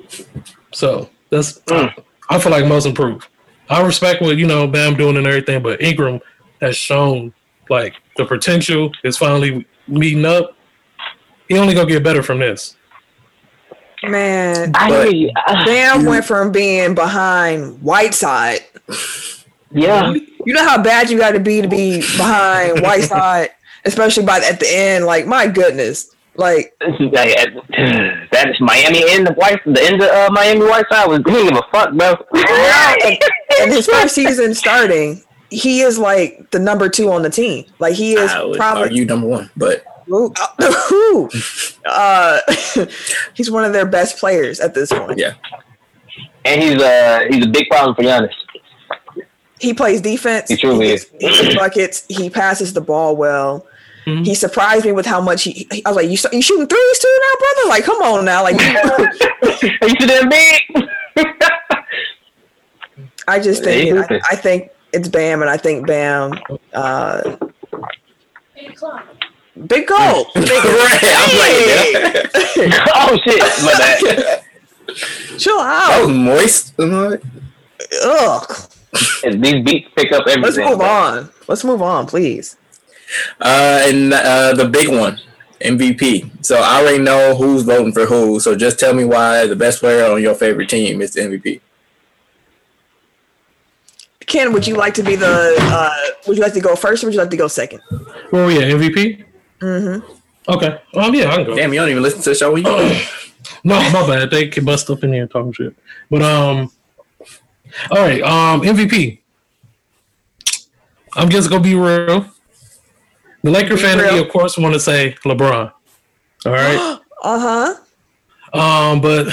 stats. So that's Mm. I feel like most improved. I respect what you know Bam doing and everything, but Ingram has shown like the potential is finally meeting up. He only gonna get better from this. Man, I But- hear you. Bam went from being behind Whiteside. Yeah. You know how bad you got to be to be behind Whiteside, especially by at the end. Like my goodness, like Like, that is Miami end of white. The end of uh, Miami Whiteside was he didn't give a fuck, bro. and, and his first season starting, he is like the number two on the team. Like he is would probably you number one, but Ooh, ooh. uh, he's one of their best players at this point. yeah, and he's uh he's a big problem for Giannis. He plays defense. He truly gets- He buckets. He passes the ball well. Mhm. He surprised me with how much he. I was like, "You you shooting threes too now, brother? Like, come on now! Like, Are you see that big? I just Hey, think I, I think it's Bam, and I think Bam. Uh, big goal. Big Right, I'm like, oh shit, my bad. Chill that out. was moist. I'm like, Ugh. And These beats pick up everything. Let's move on. Let's move on, please. Uh, and uh, the big one, MVP. So I already know who's voting for who. So just tell me why the best player on your favorite team is the MVP. Ken, would you like to be the? Uh, would you like to go first, or would you like to go second? Where we at? MVP? Mm-hmm. Okay. Um, yeah, I can go. Damn, you don't even listen to the show. What you? No, my bad. They can bust up in here talking shit. But um, all right. Um, MVP. I'm just gonna be real. The Laker Be fan me, of course, want to say LeBron. All right. Uh huh. um, but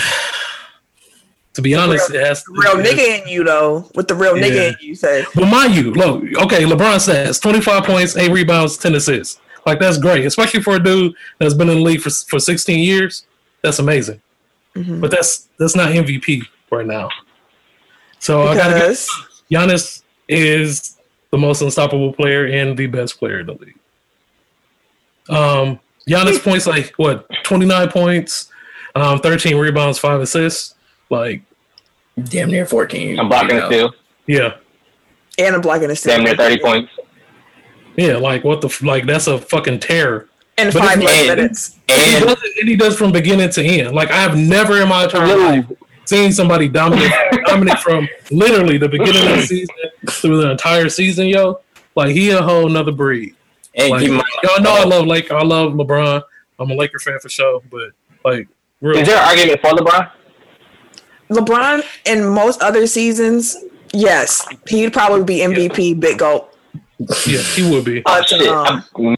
to be honest, it has Real it has- nigga in you though. With the real Yeah. nigga in you, say. But mind you, look, okay, LeBron says 25 points, 8 rebounds, 10 assists. Like, that's great, especially for a dude that's been in the league for, for 16 years. That's amazing. Mhm. But that's that's not MVP right now. So I got to get Because Giannis is the most unstoppable player and the best player in the league. Um, Giannis points like what 29 points, um, 13 rebounds, 5 assists. Like, Damn near 14. I'm blocking you it know. still. yeah. and I'm blocking the Damn near 30 points. Yeah, like what the f- like that's a fucking terror. in But five it's- less and- minutes. And he, does it, and he does from beginning to end. Like I have never in my entire life Little, seen somebody dominate dominate from literally the beginning of the season through the entire season, yo. Like he a whole nother breed. and Like, keep in y'all know I love like I love LeBron. I'm a Laker fan for sure, but like real is there an argument for LeBron? LeBron in most other seasons, yes, he'd probably be MVP, big goal. yeah, he would be. Oh But, um, I'm-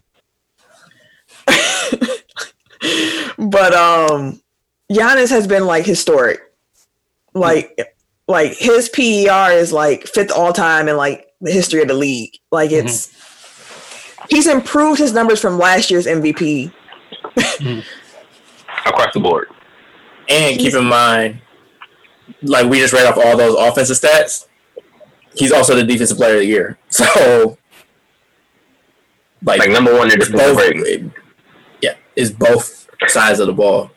But um Giannis has been like historic. Like like his PER is like fifth all time in like the history of the league. Like mm-hmm. it's he's improved his numbers from last year's MVP. Mm-hmm. across the board. and keep in mind, like we just read off all those offensive stats. He's also the defensive player of the year. So, like, Like number one in it's defensive both. yeah, it's both sides of the ball.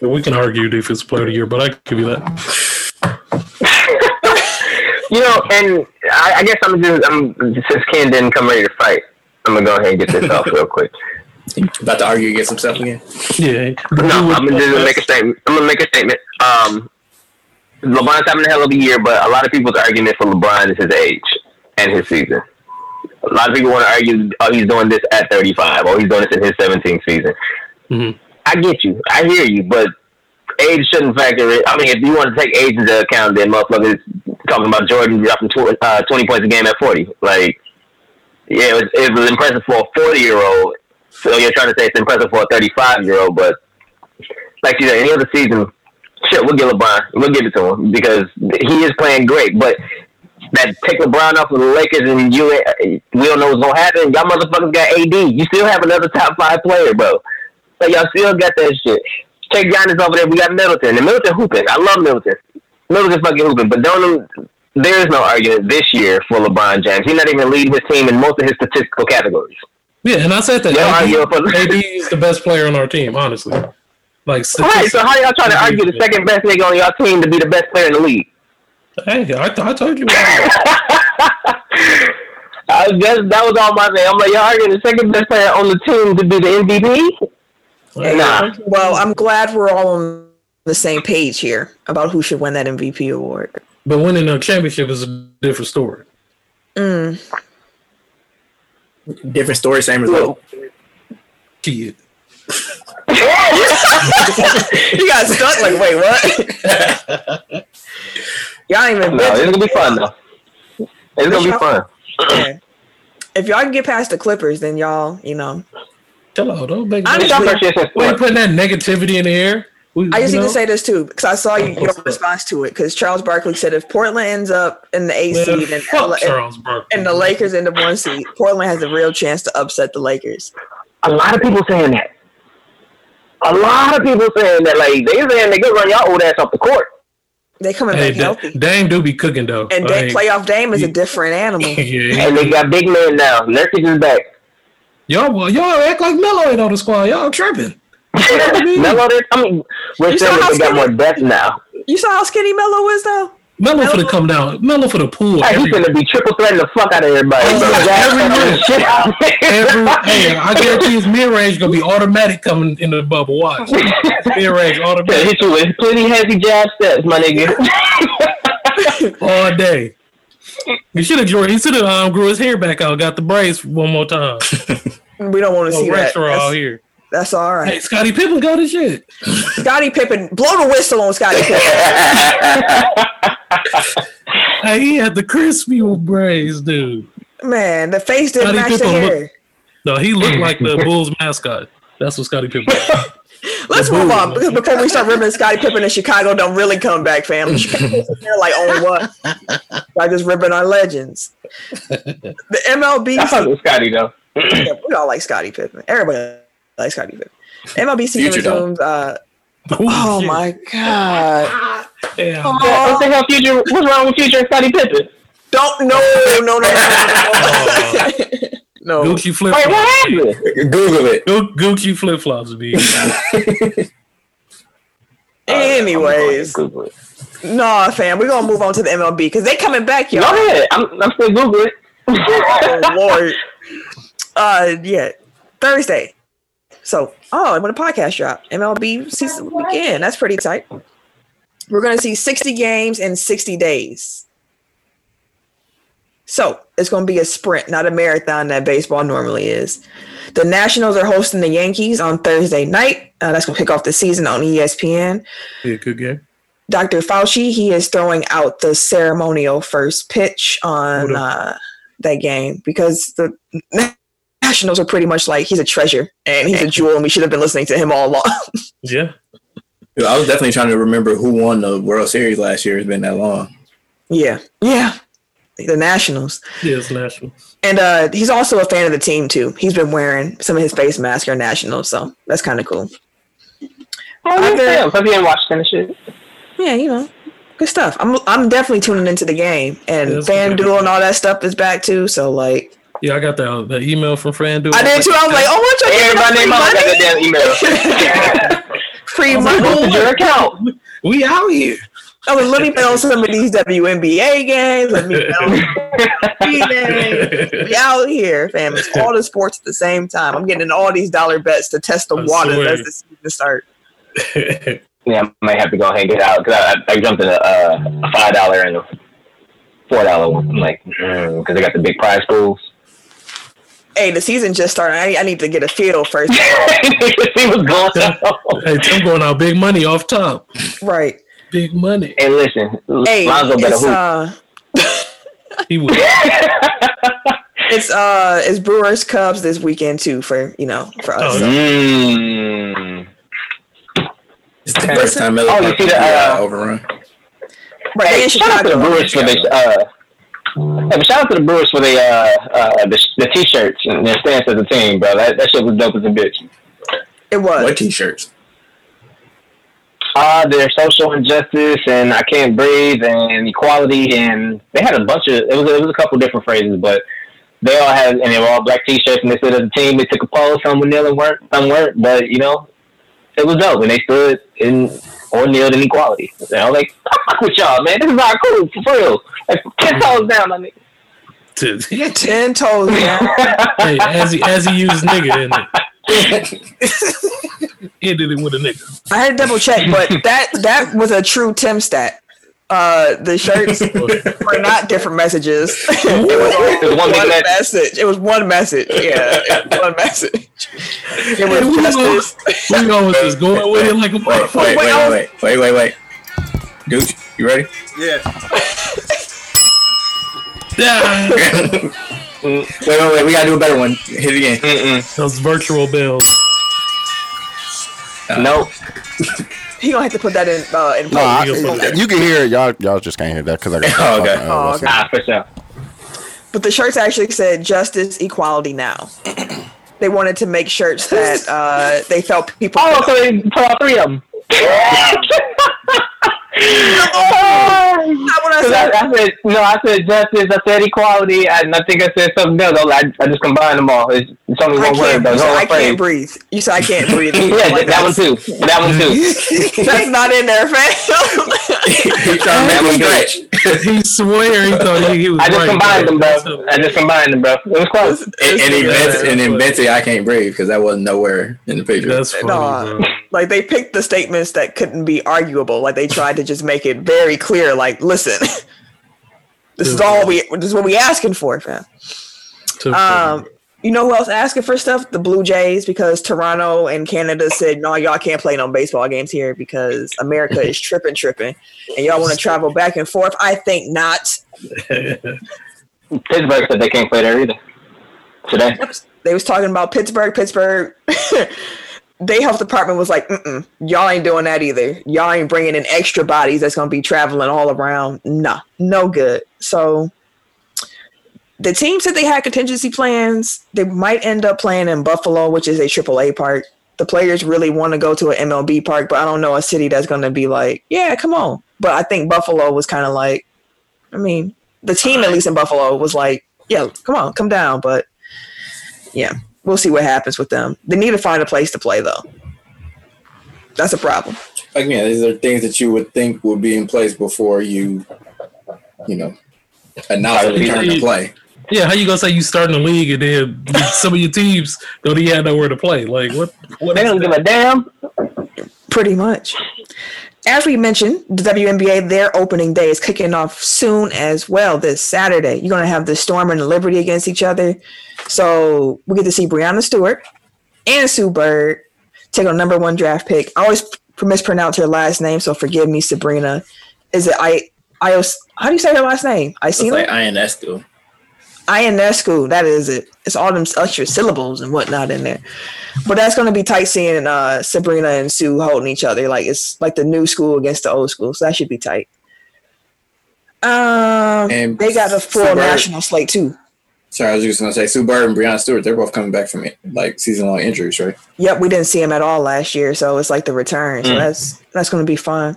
We can argue defensive player of the year, but I can give you that. You know, and I, I guess I'm just I'm since Ken didn't come ready to fight, I'm gonna go ahead and get this off real quick. About to argue against himself again. Yeah. No, I'm gonna just make a statement. I'm gonna make a statement. Um, LeBron's having a hell of a year, but a lot of people's argument for LeBron is his age and his season. A lot of people want to argue, oh, he's doing this at 35, or he's doing this in his 17th season. Mhm. I get you, I hear you, but age shouldn't factor in. I mean, if you want to take age into account, then motherfuckers talking about Jordan dropping tw- uh, 20 points a game at 40. Like, yeah, it was, it was impressive for a 40 year old. So you're trying to say it's impressive for a 35 year old, but like you said, any other season, shit, we'll give LeBron, we'll give it to him because he is playing great. But that take LeBron off of the Lakers and you, we don't know what's gonna happen. Y'all motherfuckers got AD. You still have another top five player, bro. So y'all still got that shit. Take Giannis over there. We got Middleton and Middleton hooping. I love Middleton. Middleton's fucking hooping, but don't. There is no argument this year for LeBron James. He's not even leading his team in most of his statistical categories. Yeah, and I said that Yeah, AD, AD is the best player on our team, honestly. Like Right. So how y'all trying to argue the second best nigga on your team to be the best player in the league? Hey, I, I told you. I guess that was all my thing. I'm like, y'all arguing the second best player on the team to be the MVP? Nah. Well, I'm glad we're all on the same page here about who should win that MVP award. But winning a championship is a different story. Mm. Different story, same result. Kid. You You got stuck like, wait, what? y'all ain't even No, it's gonna be fun though. It's gonna be fun. Yeah. If y'all can get past the Clippers, then y'all, you know. Chill out, don't make I'm It's just- your first year since Why you putting that negativity in the air? We, I just need know? to say this too because I saw you, oh, your response to it. Because Charles Barkley said if Portland ends up in the eighth Man, seed and, fuck and, Charles Barkley. and the Lakers end up one seed, Portland has a real chance to upset the Lakers. A lot of people saying that. a lot of people saying that like they saying they could run y'all old ass off the court. They coming Hey, back Da- healthy. Dame do be cooking though. And Like, da- playoff Dame is a different animal. yeah, And they got big men now. Nurkic is back. Y'all, well, y'all act like Melo ain't on the squad. Y'all tripping. Melo, they- I mean, we're You saying saw how they got skinny- more depth now. You saw how skinny Melo is though. Melo for the come down. Melo for the pool. Hey, he's every- gonna be triple threatening the fuck out of everybody. Oh, bro. Jack every fucking minute. shit out there. Every, hey, I guarantee his mid range gonna be automatic coming in the bubble. Watch mid range automatic hit you with plenty heavy jab steps, my nigga. all day. He should have he should have um, grew his hair back out, got the braids one more time. We don't want to see that. That's, here. that's all Hey, Scottie Pippen got his shit. Scottie Pippen, blow the whistle on Scottie Pippen. Hey, he had the crispy braids, dude. Man, the face didn't Scottie match the Pippen look- hair. No, he looked like the Bulls mascot. That's what Scottie Pippen. Was. Let's move on because before we start ripping Scottie Pippen in Chicago, don't really come back, fam. Chicago's in there like on what? Like just ripping our legends. The MLB, I fuck with Scottie though. yeah, we all like Scottie Pippen. Everybody likes Scottie Pippen. MLB season Future don't. resumes. Uh, oh my god! Yeah. What the hell, future? What's wrong with future and Scottie Pippen? Don't no no no no no no. no. Gucci flip Wait, what happened? Google it. Gucci flip flops, B. Anyways, Google it. nah, fam, we're gonna move on to the MLB because they coming back, y'all. Go ahead. I'm, I'm still Google it. oh Lord. Uh, yeah, Thursday. So, oh, when the podcast drop, MLB season will begin. That's pretty tight. We're gonna see 60 games in 60 days. So it's gonna be a sprint, not a marathon that baseball normally is. The Nationals are hosting the Yankees on Thursday night. Uh, that's gonna kick off the season on ESPN. Yeah, good game. Dr. Fauci, he is throwing out the ceremonial first pitch on What uh, that game because the Nationals are pretty much like he's a treasure and he's a jewel, and we should have been listening to him all along. Yeah. Dude, I was definitely trying to remember who won the World Series last year. It's been that long. yeah, yeah, the Nationals, Yeah, it's national. and uh, he's also a fan of the team too. He's been wearing some of his face masks are Nationals, so that's kind of cool. Oh, Other- yeah, Put me in Washington and shit. Yeah, you know, good stuff. I'm I'm definitely tuning into the game, and Yeah, that's FanDuel and all that stuff is back too. So like, Yeah, I got the, the email from FanDuel. I did too. I was like, oh, what you Everybody named mama got that damn email. free I money? like, your account? We out here. I was let me bet on some of these WNBA games. Let me bet on games. We out here, fam. It's all the sports at the same time. I'm getting all these dollar bets to test the I waters swear. as the season starts. Yeah, I might have to go hang it out because I, I jumped in a, uh, a five dollar and a four dollar one. I'm like, because they got the big prize pools. Hey, the season just started. I, I need to get a feel first. See what's going on. hey, Tim going out big money off top. right. Big money. Hey, listen, Hey, Lonzo better it's hoop. uh, He was. it's uh, it's Brewers Cubs this weekend too for you know for us. Oh, Mm. It's the first time Miller Oh, you Park see will the, uh, uh, overrun. Right, Hey, shout out to the Brewers for this. Uh, hey, but shout out to the Brewers for the uh, uh, the, the t-shirts and their stance as a team, bro. That, that shit was dope as a bitch. It was. What t-shirts? Uh, their social injustice and I can't breathe and equality and they had a bunch of it was it was a couple different phrases, but they all had and they were all black t-shirts and they said as a team they took a poll, some would kneel and weren't, some weren't, but you know it was dope and they stood in or kneeled in equality. You know, like fuck with y'all, man. This is not cool for real. Like ten toes down, my nigga. hey, Ten toes down. as he as he used nigga in it. He did it with a nigga. I had to double check, but that that was a true Tim stat. Uh, the shirts were not different messages. it was all It was one one, big message. message. It was one message. Yeah, one message. It was we justice. We always just going with it like a Wait, wait, wait, Wait, wait, wait, wait, wait, wait. Gooch, you ready? Yeah. Yeah. wait, wait, wait. We gotta do a better one. Hit it again. Mm-mm. Those virtual bells. Nope. He gonna have to put that in. Uh, in No, I, Okay. you can hear it. Y'all, y'all just can't hear that because I got. Oh, okay. fucking, uh, Oh, okay. it- Ah, for sure. But the shirts actually said justice, equality now. they wanted to make shirts that uh, they felt people. Oh, so they put all three of them. Not what I Cause I, said. I said no, I said justice, I said equality, and I think I said something else. I, I just combined them all. It's, it's only I one word, can't, though. you It's said, I phrase. can't breathe. You said I can't breathe. yeah, Like, that one too. That one too. That's not in there, fam. He trying to That make was me good. stretch. he swear he thought he, he was I just right, combined them, bro. bro. I just combined them, bro. It was close. And, and, Yeah, invent, that's and invented I can't breathe because that wasn't nowhere in the picture. That's funny, No. bro. like they picked the statements that couldn't be arguable. Like they tried to just make it very clear. Like, listen, this is all we. This is what we asking for, fam. Um, you know who else asking for stuff? The Blue Jays, because Toronto and Canada said, no, y'all can't play no baseball games here because America is tripping, tripping, and y'all want to travel back and forth. I think not. Pittsburgh said they can't play there either today. They was talking about Pittsburgh. Pittsburgh, their health department was like, y'all ain't doing that either. Y'all ain't bringing in extra bodies that's gonna be traveling all around. Nah, no good. So the team said they had contingency plans. They might end up playing in Buffalo, which is a AAA park. The players really want to go to an MLB park, but I don't know a city that's going to be like, yeah, come on. But I think Buffalo was kind of like, I mean, the team at least in Buffalo was like, yeah, come on, come down. But yeah, we'll see what happens with them. They need to find a place to play though. That's a problem. Like, yeah, these are things that you would think would be in place before you, you know, announce a return to play. Yeah, how you gonna say you starting the league and then some of your teams don't even have nowhere to play? Like what? What They don't give a damn. Pretty much. As we mentioned, the WNBA, their opening day is kicking off soon as well this Saturday. You're going to have the Storm and the Liberty against each other. So we get to see Breanna Stewart and Sue Bird take on number one draft pick. I always mispronounce her last name, so forgive me, Sabrina. Is it I? I how do you say her last name? I see like INS Ionescu, that is it. It's all them extra syllables and whatnot in there. But that's going to be tight seeing uh, Sabrina and Sue holding each other. Like it's like the new school against the old school. So that should be tight. Um, And they got a full Sue Bird- national slate too. Sorry, I was just gonna say Sue Bird and Breanna Stewart. They're both coming back from like season long injuries, right? Yep, we didn't see him at all last year, so it's like the return. So Mm. that's that's going to be fun.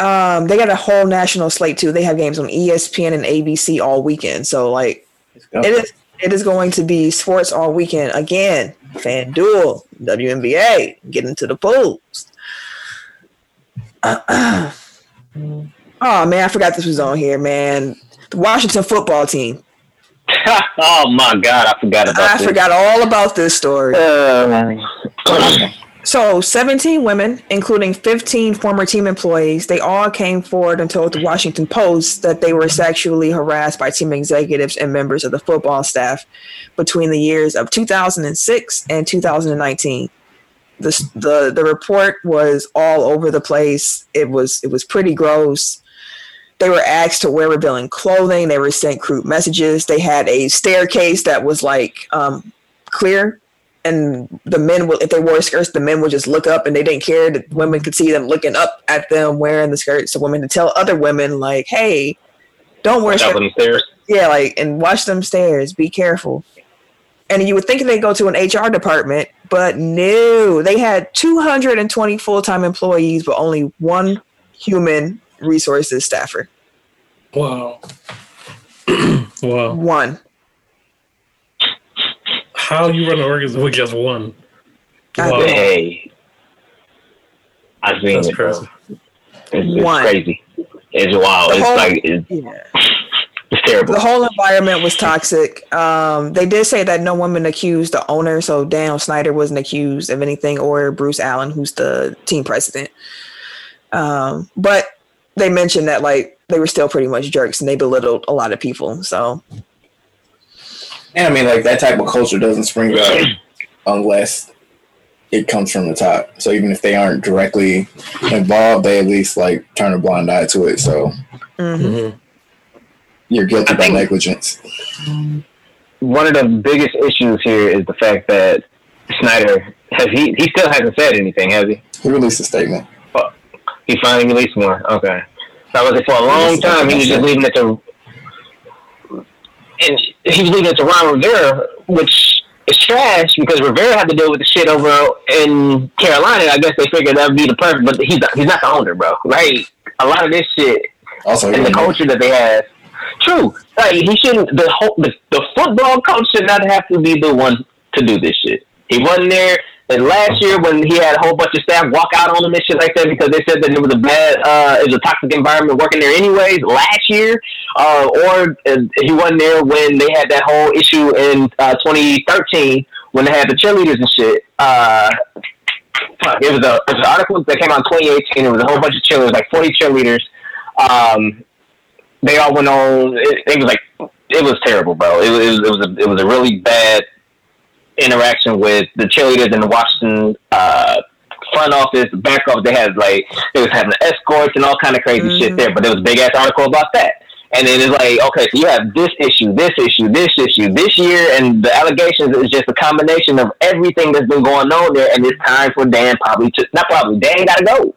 Um, they got a whole national slate too. They have games on ESPN and ABC all weekend. So like it is it is going to be sports all weekend again. FanDuel, WNBA, get into the pools. oh man, I forgot this was on here, man. The Washington football team. oh my god, I forgot about I this. forgot all about this story. Uh, So, 17 women, including 15 former team employees, they all came forward and told the Washington Post that they were sexually harassed by team executives and members of the football staff between the years of 2006 and 2019. The, the, the report was all over the place. It was it was pretty gross. They were asked to wear revealing clothing. They were sent crude messages. They had a staircase that was like um, clear and the men would if they wore skirts the men would just look up and they didn't care. That women could see them looking up at them wearing the skirts. So women to tell other women like hey don't wear skirts them stairs. yeah like and watch them stairs. Be careful. And you would think they go to an hr department but no. They had 220 full-time employees but only one human resources staffer. Wow. wow. one How you run an organization with just one? I Wow. Hey, I've seen That's it, crazy. It's, it's One. crazy. It's wild. The It's whole- like it's, yeah it's terrible. the whole environment was toxic. Um, they did say that no woman accused the owner, so Daniel Snyder wasn't accused of anything, or Bruce Allen, who's the team president. Um, but they mentioned that like they were still pretty much jerks and they belittled a lot of people. So And I mean, like that type of culture doesn't spring up unless it comes from the top. So even if they aren't directly involved, they at least like turn a blind eye to it. So mhm. Mhm. you're guilty by negligence. One of the biggest issues here is the fact that Snyder has he he still hasn't said anything, has he? He released a statement. He finally released one. Okay. So I was for a long time he was just leaving it to and he was leaving it to Ron Rivera, which is trash because Rivera had to deal with the shit over in Carolina. I guess they figured that would be the perfect, but he's not, he's not the owner, bro. Right? A lot of this shit Also, and the culture that they have. True. Like he shouldn't. The whole the, the football coach should not have to be the one to do this shit. He wasn't there. And last year, when he had a whole bunch of staff walk out on him and shit like that because they said that it was a bad, uh, it was a toxic environment working there anyways. Last year, uh, or uh, he wasn't there when they had that whole issue in uh, 2013 when they had the cheerleaders and shit. Uh, it was a it was an article that came out in 2018. It was a whole bunch of cheerleaders, like 40 cheerleaders. Um, they all went on. It, it was like it was terrible, bro. It, it was it was a, it was a really bad interaction with the cheerleaders in the Washington uh, front office, back office. They had like they was having escorts and all kind of crazy shit there. But there was a big ass article about that. And then it's like, okay, so you have this issue, this issue, this issue, this year, and the allegations is just a combination of everything that's been going on there. And it's time for Dan probably to not probably Dan got to go.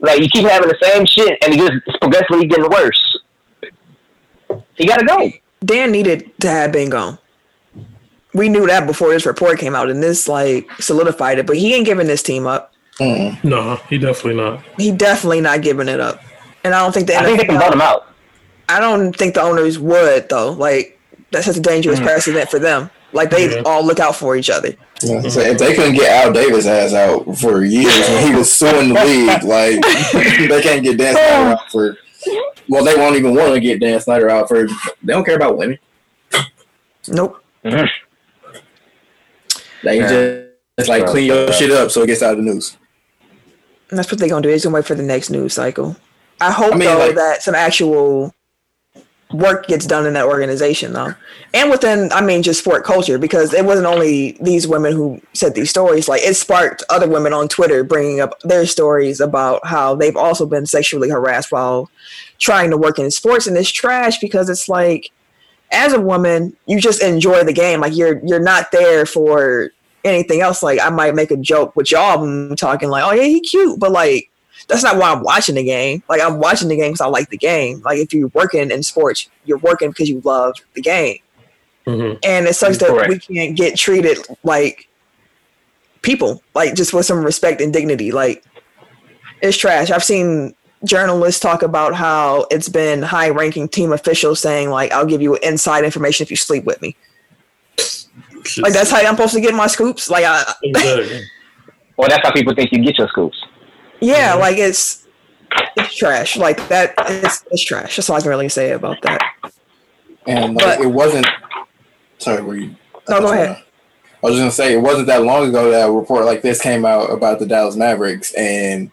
Like you keep having the same shit, and it just progressively getting worse. He got to go. Dan needed to have been gone. We knew that before this report came out, and this like solidified it. But he ain't giving this team up. No, he definitely not. He definitely not giving it up. And I don't think the I think they can NFL vote him out. I don't think the owners would though. Like that's such a dangerous mm. precedent for them. Like they Yeah. all look out for each other. Yeah, mm-hmm. so if they couldn't get Al Davis ass out for years when he was suing the league, like they can't get Dan Snyder out for. Well, they won't even want to get Dan Snyder out for. They don't care about women. Nope. Mm-hmm. They just, just like clean your shit up so it gets out of the news. And that's what they're gonna do. They're gonna wait for the next news cycle. I hope I mean, though like- that some actual work gets done in that organization though. And within I mean just sport culture because it wasn't only these women who said these stories, like it sparked other women on Twitter bringing up their stories about how they've also been sexually harassed while trying to work in sports and it's trash because it's like as a woman, you just enjoy the game. Like you're you're not there for anything else. Like I might make a joke with y'all talking like, oh yeah, he cute, but like that's not why I'm watching the game. Like I'm watching the game because I like the game. Like if you're working in sports, you're working because you love the game. hmm And it sucks that we can't get treated like people, like just with some respect and dignity. Like it's trash. I've seen journalists talk about how it's been high ranking team officials saying like I'll give you inside information if you sleep with me. Like that's how I'm supposed to get my scoops. Like I exactly. Well, that's how people think you get your scoops. yeah, mm-hmm. like it's it's trash. Like that it's it's trash. That's all I can really say about that. And like, But- it wasn't. Sorry, were you? No, go ahead. I was just gonna say it wasn't that long ago that a report like this came out about the Dallas Mavericks, and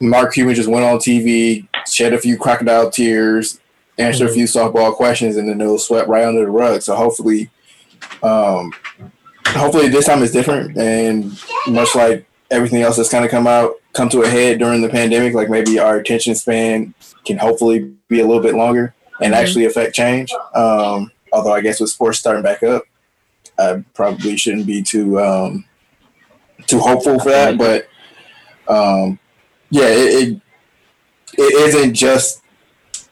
Mark Cuban just went on TV, shed a few crocodile tears, answered a few softball questions, and then it was swept right under the rug. So hopefully, um, hopefully this time is different, and much like everything else that's kind of come out, come to a head during the pandemic, like maybe our attention span can hopefully be a little bit longer and actually affect change. Um, although I guess with sports starting back up, I probably shouldn't be too um, too hopeful for that. But um, yeah, it, it it isn't just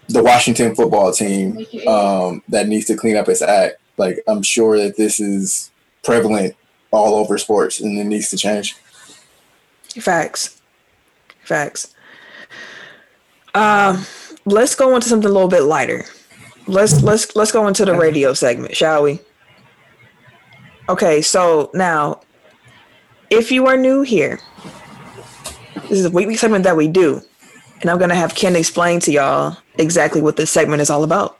the Washington football team um, that needs to clean up its act. Like I'm sure that this is prevalent all over sports, and it needs to change. Facts. Facts. Um, let's go into something a little bit lighter. Let's let's let's go into the radio segment, shall we? Okay, so now if you are new here, this is a weekly segment that we do, and I'm gonna have Ken explain to y'all exactly what this segment is all about.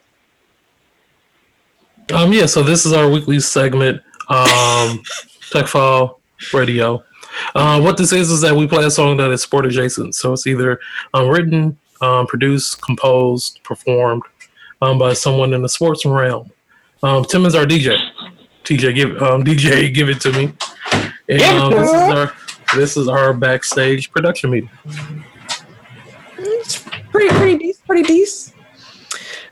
Um, yeah, so this is our weekly segment, um, Tech File Radio. Uh, what this is is that we play a song that is sport adjacent. So it's either um, written, um, produced, composed, performed um, by someone in the sports realm. Um, Tim is our DJ. TJ, give um, DJ, give it to me. And um, this is our this is our backstage production meeting. It's pretty pretty decent, pretty decent.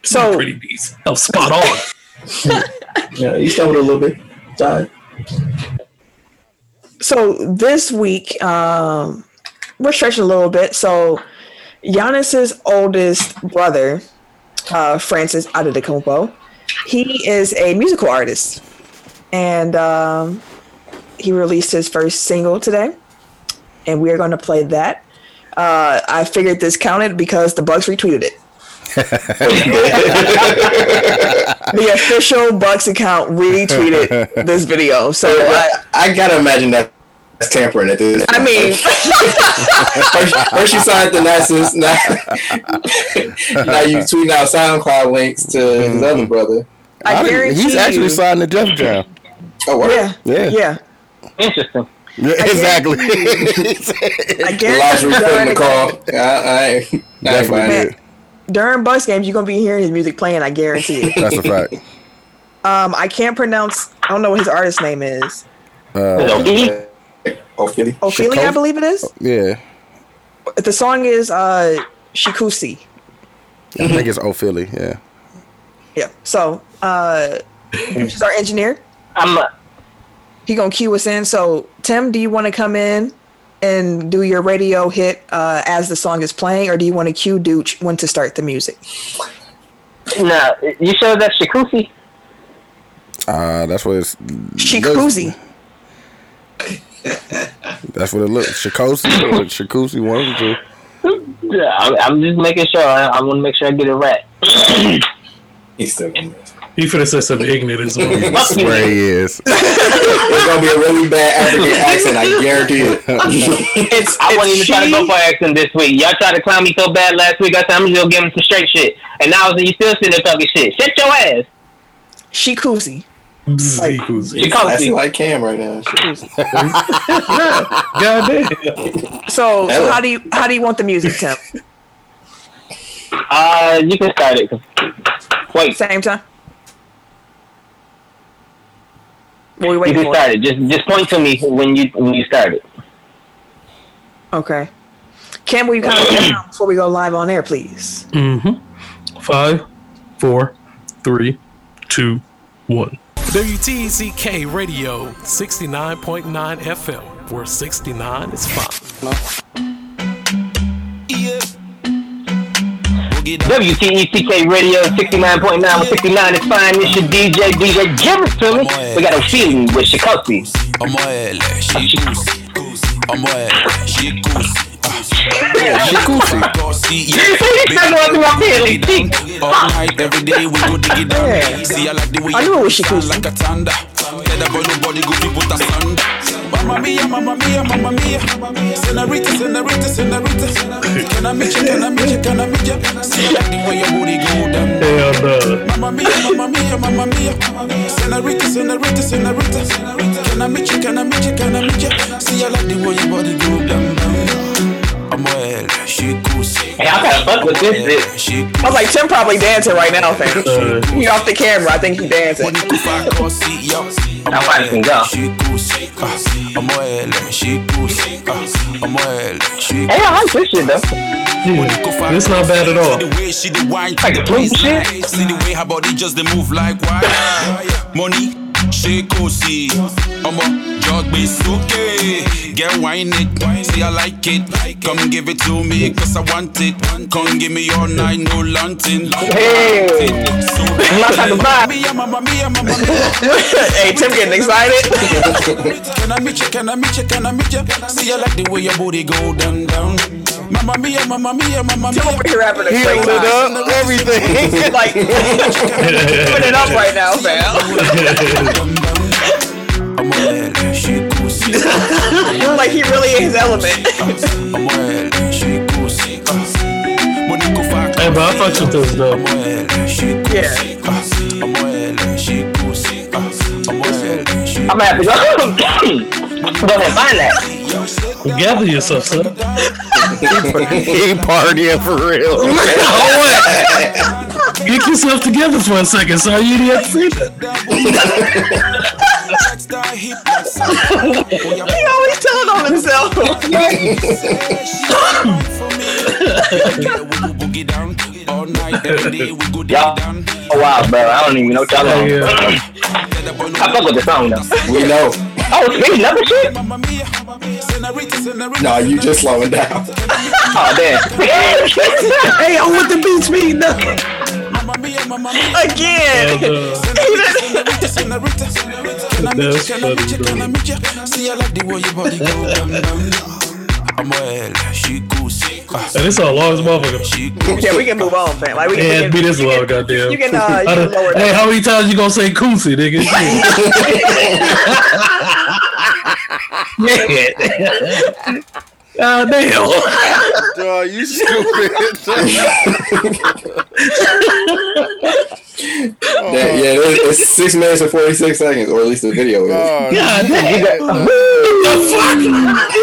So pretty decent. Oh, spot on. Yeah, you stumbled a little bit. Sorry. so this week um we're stretching a little bit so Giannis's oldest brother uh francis Adetokounmpo he is a musical artist and um, he released his first single today, and we are going to play that. Uh, I figured this counted because the Bucks retweeted it. the official Bucks account retweeted this video, so I, I, I gotta imagine that that's tampering at this. I mean, first, first you signed the Nasus, now, now you tweeting out SoundCloud links to his other brother. I guarantee He's actually you- signed to Def Jam. Oh, word. yeah, Yeah. yeah. Interesting. Yeah, exactly. I The guarantee last you recruit in during, the call. I, I, I Definitely did. during Bucks games, you're gonna be hearing his music playing. I guarantee it. That's a fact. Um, I can't pronounce. I don't know what his artist name is. Uh, Oh, Philly. Ophelia, I believe it is. yeah. The song is uh, Shikusi. I think it's O'Philly. Yeah. Yeah. So, uh, which is our engineer. I'm uh, He gonna cue us in. So, Tim, do you want to come in and do your radio hit uh, as the song is playing, or do you want to cue Dooch when to start the music? nah. You sure that's Shikusi? Uh, that's what it's. Shikusi. That's what it looks. Shikosi or Shikusi, one of the two. Yeah, I'm, I'm just making sure. I, I want to make sure I get it right. He's still getting it. He finna say something ignorant as well. I swear he is. It's gonna be a really bad African accent. I guarantee it. It's, I wasn't even it's trying to go for accent this week. Y'all tried to clown me so bad last week. I said I'm just gonna give him some straight shit, and now you still sitting there talking shit. Shut your ass. She Shikusi. Shikusi. That's Shikusi. like Cam right now. God damn. So, so how do you how do you want the music, Tim? Uh, you can start it. Wait, Same time. What we you waiting can for? start it. Just just point to me when you when you start it. Okay. Cam, will you count us down before we go live on air, please? Mm-hmm. Five, four, three, two, one. WTCK Radio 69.9 FM, where 69 is fine. WTECK Radio 69.9 with 69 is fine. It's your DJ, DJ. Give it to me. We got a feeling with Shikosi. Ọmọ ẹlẹ ṣe kùsì ọmọ ẹlẹ ṣe kùsì. Shikusi. I know what I'm feeling. All night, every day, we go dig it down. See, I like the way I you knew it was shine Shikusi. like a thunder. Tell the boy nobody go to put. Mamma mia, mamma mia, mamma mia. Senorita, senorita, senorita. Can I meet you, can I meet you, can I meet you? See, like the way your booty go down. Hell no. Mamma mia, mamma mia, mamma mia. Senorita, senorita, senorita. Can I meet you, can I meet you, can I meet you? See, I like the way your body go down, down. Ọmọ ẹlẹ ṣe kùsì. Hey, I gotta fuck with this bitch. I was like, Tim probably dancing right now, fam. Uh, He off the camera. I think he dancing. Money kò fa kọ sí yọ. Now find some go. ṣe kùsì. ọmọ ẹlẹ ṣe kùsì. ọmọ ẹlẹ ṣe Hey, I like this shit though. Hmm. It's not bad at all. The way she the wine, Like shit. See the way her body just the move like wine. Money, shake see. Omo, jog me okay. Get wine it, see I like it. Come give it to me, cause I want it. Come give me all night, no lunting. Hey. My type of vibe. Mia, mamma mia, mamma mia. hey, Tim getting excited. Can I meet you? Can I meet you? Can I meet you? See I like the way your booty go down, down. Mamma mia, mamma mia, mamma Tim mia. over here rapping a straight Lit time. up, everything. Like, put it up right now, fam. Like he really is his element. ọmọ ẹlẹ ṣe kù sí. mo ní kó fa Hey, but I fucks with this though. ọmọ ẹlẹ ṣe kù Yeah. sí. ọmọ ẹlẹ ṣe kù sí. ọmọ ẹlẹ ṣe I'm gonna have to go. go ahead, find that. Gather yourself, son. he partying for real. Get yourself together for a second, son. You didn't see that. Rockstar hip like sound. He always telling on himself. for me. Yeah, we go boogie down all night, every day. We go dig Y'all. Oh wow, bro. I don't even know what y'all on. yeah. Tell the boy I fuck with the song though. We know. Oh, speaking of the shit. Mamma mia, senorita, senorita. No, you just slowing down. Oh damn. Hey, I want the beats me. No. Mamma mia, mamma Again. That's funny, bro. See, I like the way your body go down, down, down. I'm well, she goosey. And it's a long as motherfucker. She goosey. Yeah, we can move on, fam. Like we Yeah, can, be this you long, can, goddamn. you can, uh, you I can done- lower hey, that. how many times you gonna say Koosie, nigga? Shit. God damn. Dog, you stupid. Yeah, yeah, it's it's six minutes and forty six seconds, or at least the video is. Oh, God damn. shit. the fuck?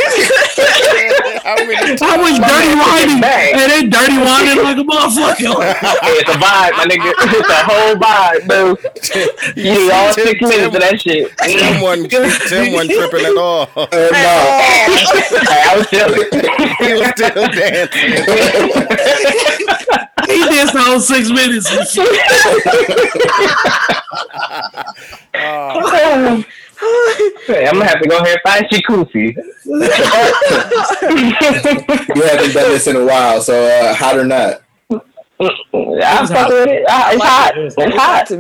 How many How much dirty whining? back. Hey, they dirty whining like a motherfucker. Hey, it's a vibe, my nigga. It's a whole vibe, dude. You need all six minutes of that shit. Tim wasn't, Tim wasn't tripping at all. Uh, no, Hey, I was chilling. He was still dancing. he danced all six minutes and shit. Oh, Hey, I'm gonna have to go ahead and find Shikusi. you haven't done this in a while, so uh, hot or not? I'm fucking with it. Ah, It's hot. It's hot. To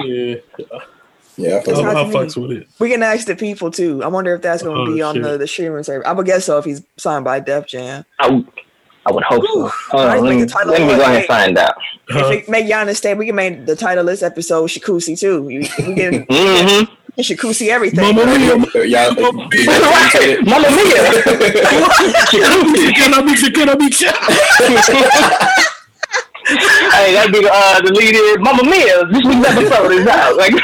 me. Yeah, Yeah, I feel I, like- I fucks with it. We can ask the people too. I wonder if that's going to Oh, be on shit. the, the streaming service. I would guess so if he's signed by Def Jam. I would, I would hope so. Hold on, let me, let me go ahead and find out. Huh? If it make Giannis stay, we can make the title of this episode Shikusi too. You, we can Mm-hmm. Shikusi everything. Mama Mia, y'all, Mama Mia. guys? Mamma mia! Can I be can I be hey, that'd be the, uh, the leader. Mamma mia! This week's episode is out. Like,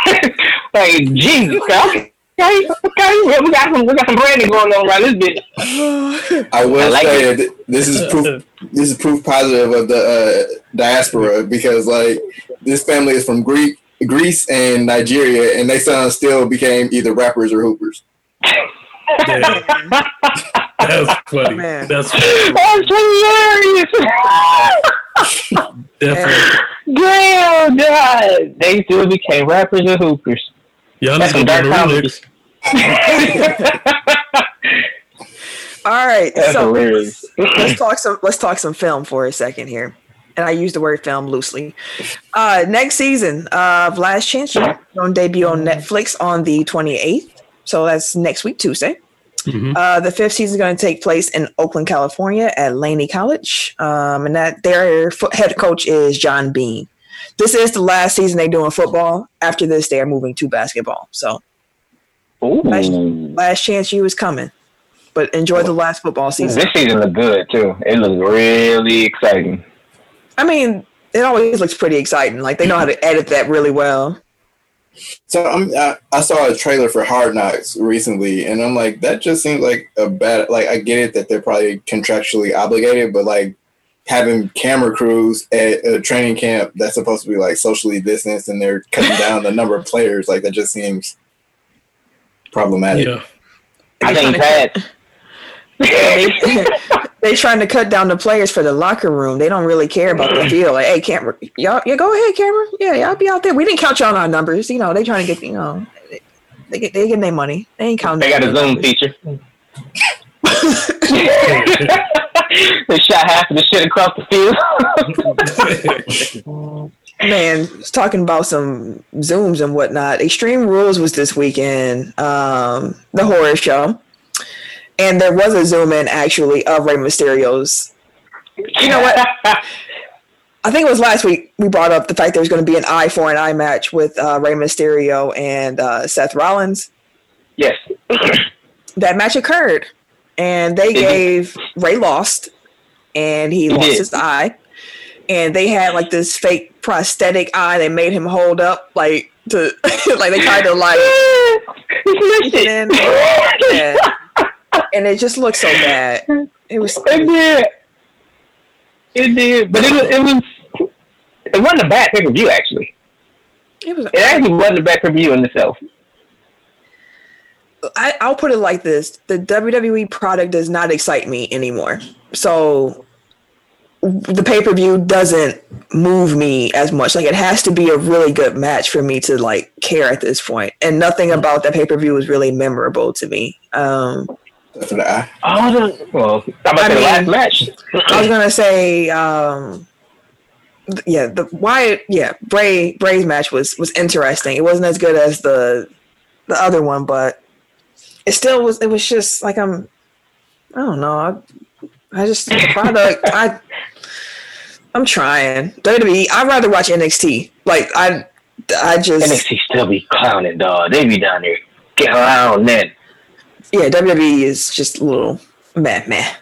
like Jesus. Okay, okay, okay. Yeah, we got some, we got some branding going on around this bitch. I will I like say that this is proof. This is proof positive of the uh, diaspora because like this family is from Greek, Greece, and Nigeria, and they son still became either rappers or hoopers. That's funny. Man. That's funny. That's hilarious. definitely. Damn, God. They still became rappers and hoopers. Y'all That's some gonna dark do the All right, That's so hilarious. let's talk some let's talk some film for a second here. And I use the word film loosely. Uh, next season of Last Chance U on debut on Netflix on the 28th. So that's next week, Tuesday. Mhm. Uh, the fifth season is going to take place in Oakland, California at Laney College. Um, and that their head coach is John Beam. This is the last season they do in football. After this, they are moving to basketball. So Ooh. Last Chance U is coming. But enjoy the last football season. This season looked good too. It looks really exciting. I mean, it always looks pretty exciting. Like they know how to edit that really well. So I'm, I, I saw a trailer for Hard Knocks recently, and I'm like, that just seems like a bad. Like I get it that they're probably contractually obligated, but like having camera crews at a training camp that's supposed to be like socially distanced, and they're cutting down the number of players, like that just seems problematic. Yeah. I think that. they, they trying to cut down the players for the locker room. They don't really care about the field. Like, hey, camera, y'all, yeah, go ahead, camera. Yeah, y'all be out there. We didn't count y'all on our numbers. You know, they trying to get, you know, they get they getting their money. They ain't counting. They got a their Zoom numbers. feature. they shot half of the shit across the field. Man, talking about some zooms and whatnot. Extreme Rules was this weekend, um, the horror show, and there was a zoom in actually of Rey Mysterio's. You know what? I think it was last week we brought up the fact there was going to be an eye for an eye match with uh, Rey Mysterio and uh, Seth Rollins. yes. That match occurred, and they gave Rey lost, and he lost his eye, and they had like this fake prosthetic eye they made him hold up like to like they tried to like and, yeah. and it just looked so bad. It was It did. It did, but it was it was it wasn't a bad pay per view actually. it was It actually wasn't a bad pay per view in itself. I, I'll put it like this: the WWE product does not excite me anymore. So the pay per view doesn't move me as much. Like it has to be a really good match for me to like care at this point. And nothing about that pay per view was really memorable to me. Um, For the eye. Oh, the, well, about I the mean- last match? I was gonna say um, yeah, the Wyatt, yeah, Bray Bray's match was was interesting. It wasn't as good as the the other one, but it still was. It was just like I'm. I don't know. I, I just the product. I I'm trying. WWE. I'd rather watch NXT. Like I, I just NXT still be clowning, dog. They be down there then. yeah. WWE is just a little meh meh.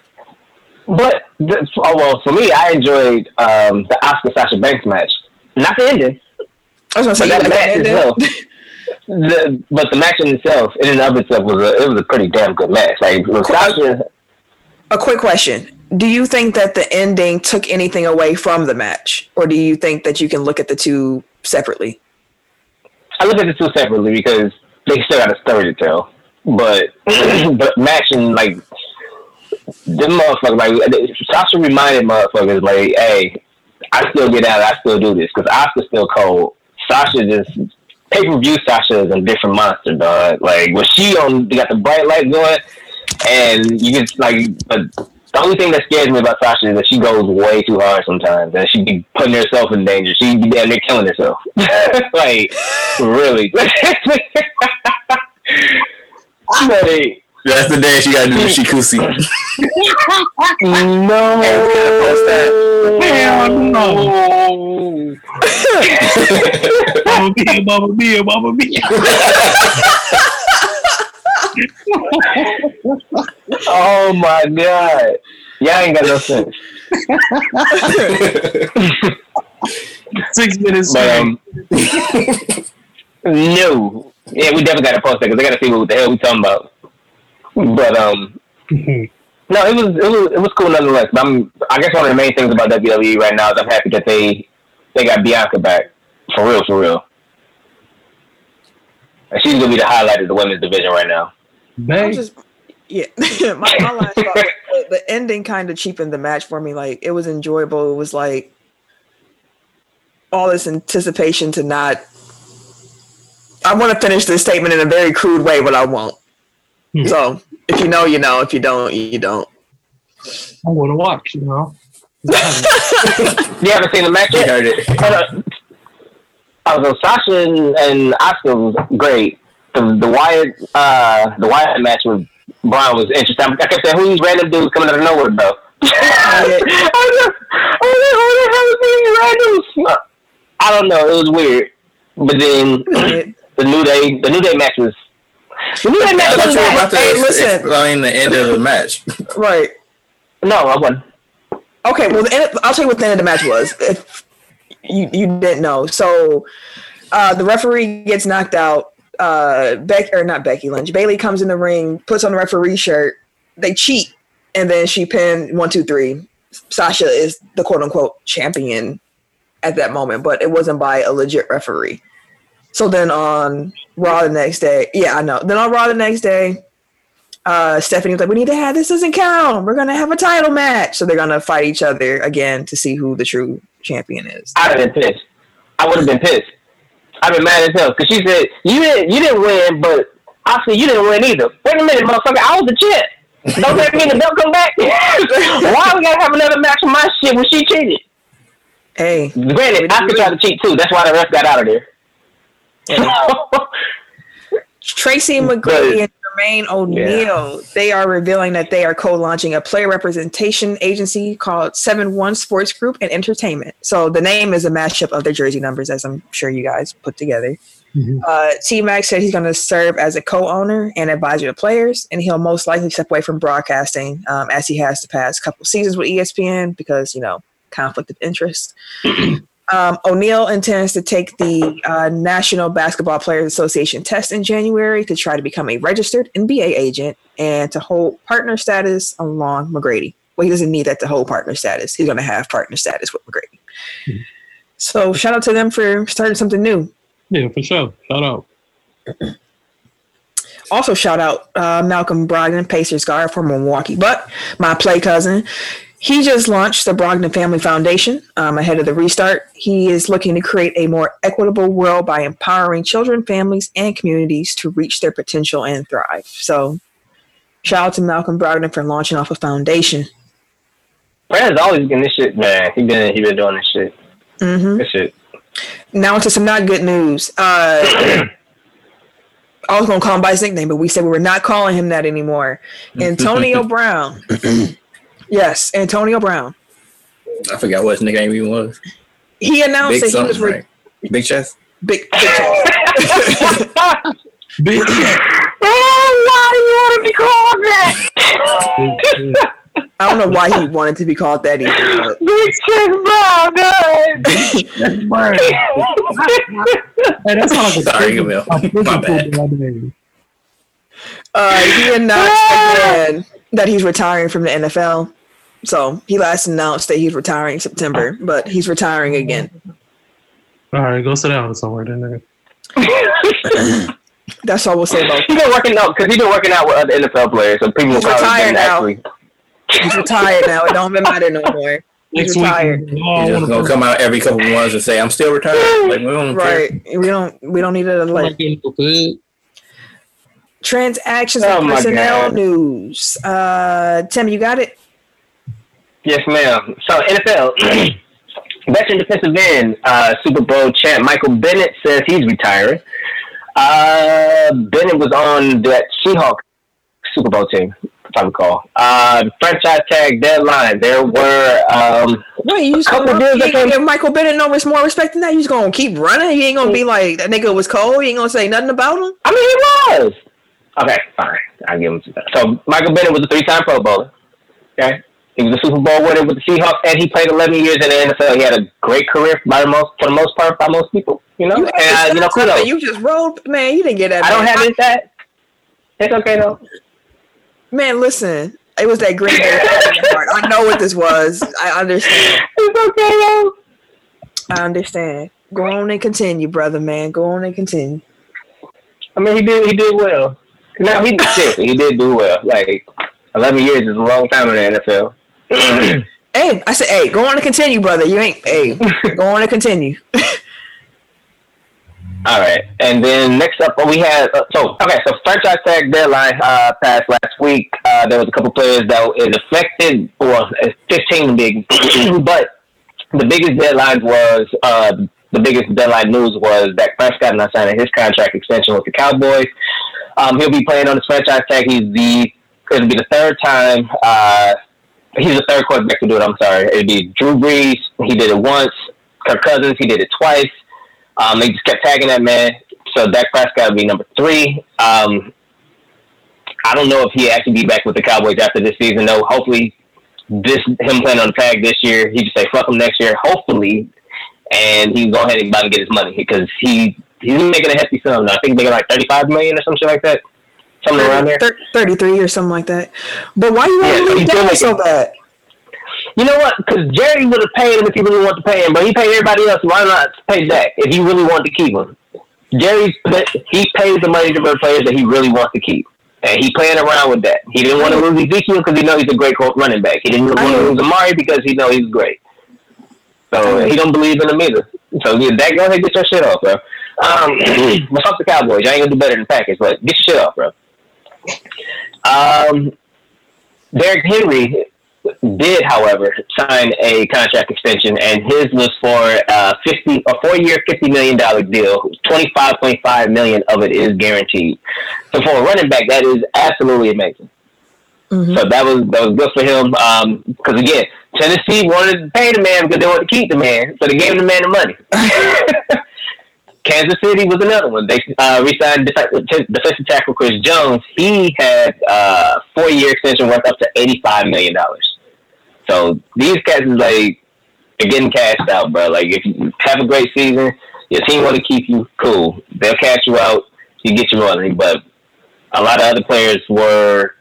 But the, oh well, for me, I enjoyed um, the Asuka Sasha Banks match. Not the ending, I was gonna say that match itself. The, but the match in itself, in and of itself, was a it was a pretty damn good match. Like with uh, Sasha, A quick question: Do you think that the ending took anything away from the match, or do you think that you can look at the two separately? I look at the two separately because they still got a story to tell. But but matching like them motherfuckers, like Sasha reminded motherfuckers, like, hey, I still get out, I still do this because Asuka's still cold. Sasha just pay per view. Sasha is a different monster, dog. Like when she on, got the bright light going, and you just like, but. The only thing that scares me about Sasha is that she goes way too hard sometimes, and she be putting herself in danger. She be damn near killing herself. like, really. like, That's the day she got to do the shikusi. no. post that. Hell no. Mama Mia, Mama Mia, Mama Mia. Oh my god. Y'all ain't got no sense. Six minutes. But um, no. Yeah, we definitely gotta post that because I gotta see what the hell we talking about. But um, no, it was it was it was cool nonetheless. But I'm I guess one of the main things about WWE right now is I'm happy that they they got Bianca back for real for real. And she's gonna be the highlight of the women's division right now. I'm just yeah. my, my last thought the, the ending kind of cheapened the match for me. Like it was enjoyable. It was like all this anticipation to not. I want to finish this statement in a very crude way, but I won't. Hmm. So if you know, you know. If you don't, you don't. I want to watch, you know. You haven't seen the match She yet? heard it. Hold on. Oh, Sasha and, and Asuka was great. The the Wyatt uh the Wyatt match with Braun was interesting. I kept saying, who these random dudes coming out of nowhere though? I who the hell is these randoms? I don't know. It was weird. But then the new day the new day match was day I match you about to Hey, listen. explain the end of the match. Right. no, I wasn't. Okay, well, the end, I'll tell you what the end of the match was. If you you didn't know, so uh, the referee gets knocked out. Uh, Beck or not Becky Lynch. Bayley comes in the ring, puts on the referee shirt. They cheat, and then she pinned one, two, three. Sasha is the quote unquote champion at that moment, but it wasn't by a legit referee. So then on Raw the next day, yeah, I know. Then on Raw the next day, uh, Stephanie was like, "We need to have this doesn't count. We're gonna have a title match." So they're gonna fight each other again to see who the true champion is. I'd have been pissed. I would have been pissed. I'd been mad as hell because she said you didn't you didn't win, but I said you didn't win either. Wait a minute, motherfucker! I was the champ. Don't that mean the belt come back? Why we gotta have another match for my shit when she cheated? Hey, Granted, I could try to cheat too. That's why the ref got out of there. Tracy McGrady and Jermaine O'Neal, they are revealing that they are co-launching a player representation agency called Seven One Sports Group and Entertainment. So the name is a mashup of their jersey numbers, as I'm sure you guys put together. Mhm. Uh, T Mac said he's going to serve as a co-owner and advisor to players, and he'll most likely step away from broadcasting um, as he has the past couple seasons with ESPN because you know conflict of interest. Um, O'Neal intends to take the uh, National Basketball Players Association test in January to try to become a registered NBA agent and to hold partner status along McGrady. Well, he doesn't need that to hold partner status. He's going to have partner status with McGrady. Mhm. So shout out to them for starting something new. Yeah, for sure. Shout out. Also, shout out uh, Malcolm Brogdon, Pacers guard from Milwaukee, but my play cousin. He just launched the Brogdon Family Foundation um, ahead of the restart. He is looking to create a more equitable world by empowering children, families, and communities to reach their potential and thrive. So, shout out to Malcolm Brogdon for launching off a foundation. Brandon's always getting this shit, man. He been he been doing this shit. hmm Good shit. Now into some not good news. Uh, I was gonna call him by his nickname, but we said we were not calling him that anymore. Antonio Brown. yes, Antonio Brown. I forgot what his nickname even was. He announced Big that he was something, re- right? Big chest. big. big chest. Big Oh, why do you want to be called that? I don't know why he wanted to be called that either. but- Big Chris Brown. Hey, that's not like a Sorry, Camille. My bad. Uh, he announced again that he's retiring from the NFL. So he last announced that he's retiring in September, but he's retiring again. All right, go sit down somewhere then. That's all we'll say about. He's been working out because he's been working out with other NFL players, so people He's probably retired now. actually. He's retired now. It don't even matter no more. He's Next week, retired. we all He's just gonna come out every couple of months and say, "I'm still retired." Like we don't care. Right. We don't. We don't need to I'm like not getting no food. transactions Oh and personnel God. news. Uh, Tim, you got it. Yes, ma'am. So NFL veteran defensive end, uh, Super Bowl champ Michael Bennett says he's retiring. Uh, Bennett was on that Seahawks Super Bowl team, if I recall. Uh, franchise tag deadline. There were um, Wait, you just Couple gonna deals that ain't gonna came- give Michael Bennett no more respect than that? You just gonna keep running? He ain't gonna be like that nigga was cold. He ain't gonna say nothing about him. I mean, he was. Okay, fine. I'll give him some So Michael Bennett was a three-time Pro Bowler. Okay, he was a Super Bowl winner with the Seahawks, and he played 11 years in the NFL. He had a great career by the most, for the most part, by most people. You know, You, and uh, you know, kudos. you just rolled, man. You didn't get that. I don't have it that. It's okay though. Man, listen. It was that Green Bay part. I know what this was. I understand. It's okay though. I understand. Go on and continue, brother, man. Go on and continue. I mean, he did. He did well. Now he seriously, he did do well. Like 11 years is a long time in the NFL. Hey, I said, hey, go on and continue, brother. You ain't, hey, go on and continue. All right, and then next up, we had uh, so okay, so franchise tag deadline uh, passed last week. Uh, there was a couple players that it affected, it's fifteen big, but the biggest deadline was uh, the biggest deadline news was that Prescott not signing his contract extension with the Cowboys. Um, he'll be playing on his franchise tag. He's the it'll be the third time. Uh, he's the third quarterback to do it. I'm sorry. It'd be Drew Brees. He did it once. Kirk Cousins. He did it twice. Um, they just kept tagging that man. So Dak Prescott would be number three. Um, I don't know if he actually be back with the Cowboys after this season. though. hopefully, this him playing on the tag this year, he just say fuck him next year. Hopefully, and he go ahead and about to get his money because he he's making a hefty sum. I think making like thirty five million or something like that, around there. Thir- 33 or something like that. But why you want to leave he's still down making- so bad? You know what? Because Jerry would have paid him if he really wanted to pay him, but he paid everybody else. Why not pay Dak if he really wanted to keep him? Jerry, he pays the money to the players that he really wants to keep. And he playing around with that. He didn't want to lose Ezekiel because he know he's a great running back. He didn't want to lose Amari because he know he's great. So he don't believe in him either. So yeah, that go ahead get your shit off, bro. Um, but fuck the Cowboys. Y'all ain't gonna do better than Packers, but get your shit off, bro. Um, Derrick Henry did, however, sign a contract extension, and his was for uh, fifty a four year, fifty million dollar deal. Twenty five point five million of it is guaranteed. So for a running back, that is absolutely amazing. Mhm. So that was that was good for him. Because again, Tennessee wanted to pay the man because they wanted to keep the man, so they gave the man the money. Kansas City was another one. They uh, re-signed defensive tackle Chris Jones. He had uh, four-year extension worth up to eighty-five million dollars. So these guys is like they're getting cashed out, bro. Like if you have a great season, your team want to keep you, cool. They'll cash you out. You get your money, but a lot of other players were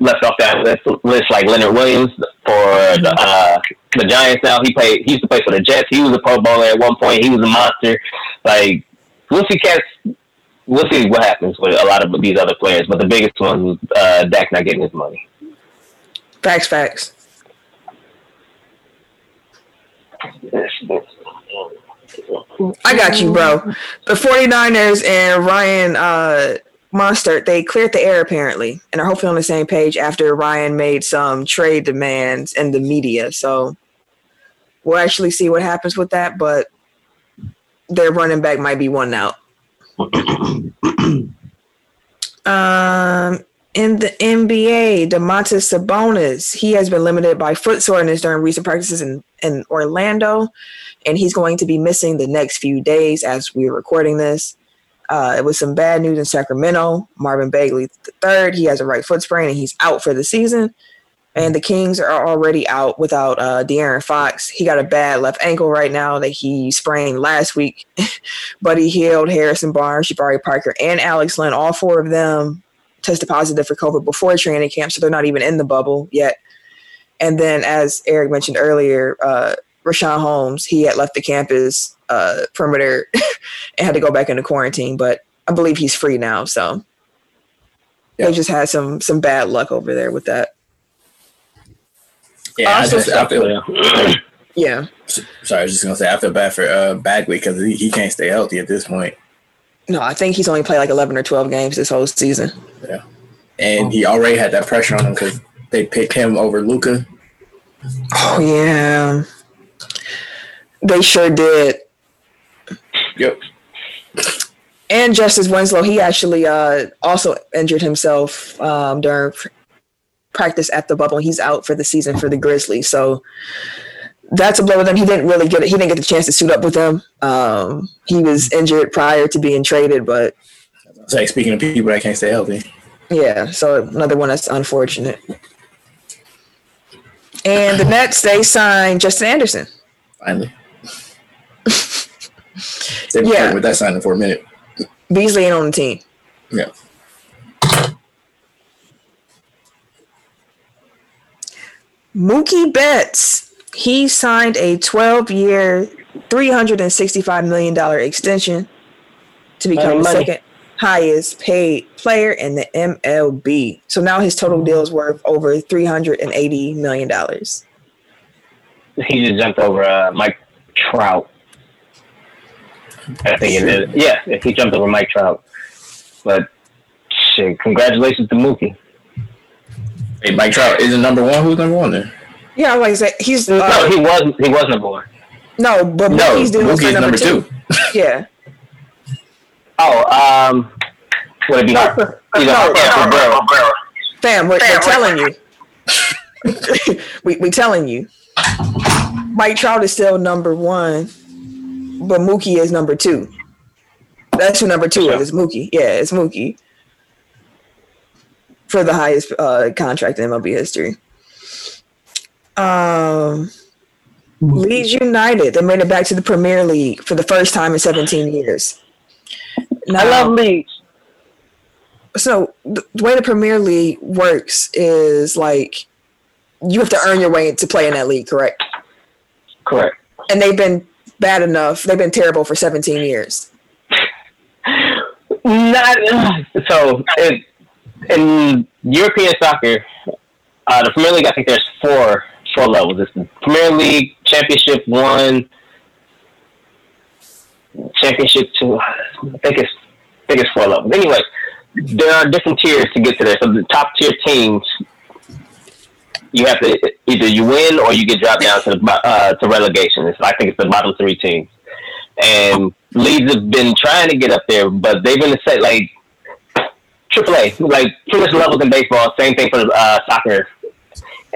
left off that list, list like Leonard Williams for the uh, the Giants. Now he played. He used to play for the Jets. He was a Pro Bowler at one point. He was a monster. Like we'll see, cats. We'll see what happens with a lot of these other players. But the biggest one was uh, Dak not getting his money. Facts, facts. I got you, bro. The 49ers and Ryan uh, Monster, they cleared the air apparently, and are hopefully on the same page after Ryan made some trade demands in the media. So we'll actually see what happens with that. But their running back might be one out. um, in the NBA, Domantas Sabonis, he has been limited by foot soreness during recent practices in, in Orlando, and he's going to be missing the next few days as we're recording this. Uh, it was some bad news in Sacramento. Marvin Bagley III, he has a right foot sprain and he's out for the season. And the Kings are already out without uh, De'Aaron Fox. He got a bad left ankle right now that he sprained last week, but he healed Harrison Barnes, Jabari Parker, and Alex Len. All four of them tested positive for COVID before training camp, so they're not even in the bubble yet. And then, as Eric mentioned earlier, uh, Richaun Holmes, he had left the campus uh, perimeter and had to go back into quarantine, but I believe he's free now. So Yeah. they just had some some bad luck over there with that. Yeah, I, Also- just, I feel. Yeah, Sorry, I was just gonna say I feel bad for uh, Bagley because he, he can't stay healthy at this point, no, I think he's only played like eleven or twelve games this whole season. Yeah, and he already had that pressure on him because they picked him over Luka. Oh yeah, they sure did. Yep. And Justice Winslow, he actually uh, also injured himself um, during pr- practice at the bubble. He's out for the season for the Grizzlies. So that's a blow to them. He didn't really get it. He didn't get the chance to suit up with them. Um, he was injured prior to being traded, but It's like speaking of people that can't stay healthy. yeah, so another one that's unfortunate. And the Nets, they signed Justin Anderson. Finally, they've Yeah. flirting with that signing for a minute. Beasley ain't on the team. Yeah. Mookie Betts, he signed a 12 year, $365 million extension to become the second highest paid player in the MLB. So now his total deal is worth over $380 million. He just jumped over uh, Mike Trout. I think it is. Yeah, he jumped over Mike Trout. But shit, congratulations to Mookie. Hey, Mike Trout isn't number one. Who's number one then? Yeah, like I said, he's no, uh, he was he was number one. no, but No, Mookie's doing Mookie's number, number two. two. Yeah, Oh, um, would it be Harper? Either No, Harper or Cabrera. fam, we're, we're telling you. we we telling you. Mike Trout is still number one, but Mookie is number two. That's who number two is. It's Mookie. Yeah, it's Mookie for the highest uh, contract in MLB history. Um, Leeds United. They made it back to the Premier League for the first time in 17 years. Now, I love Leeds. so the the way the Premier League works is like you have to earn your way to play in that league, correct? Correct. And they've been bad enough. They've been terrible for 17 years. Not so in, in European soccer, uh, the Premier League. I think there's four four levels. It's the Premier League, Championship One, Championship Two. I think it's I think it's four levels. Anyway, there are different tiers to get to there. So the top tier teams, you have to either you win or you get dropped down to the uh, to relegation. It's, I think it's the bottom three teams and Leeds have been trying to get up there, but they've been set like AAA, like pretty much levels in baseball. Same thing for uh, soccer,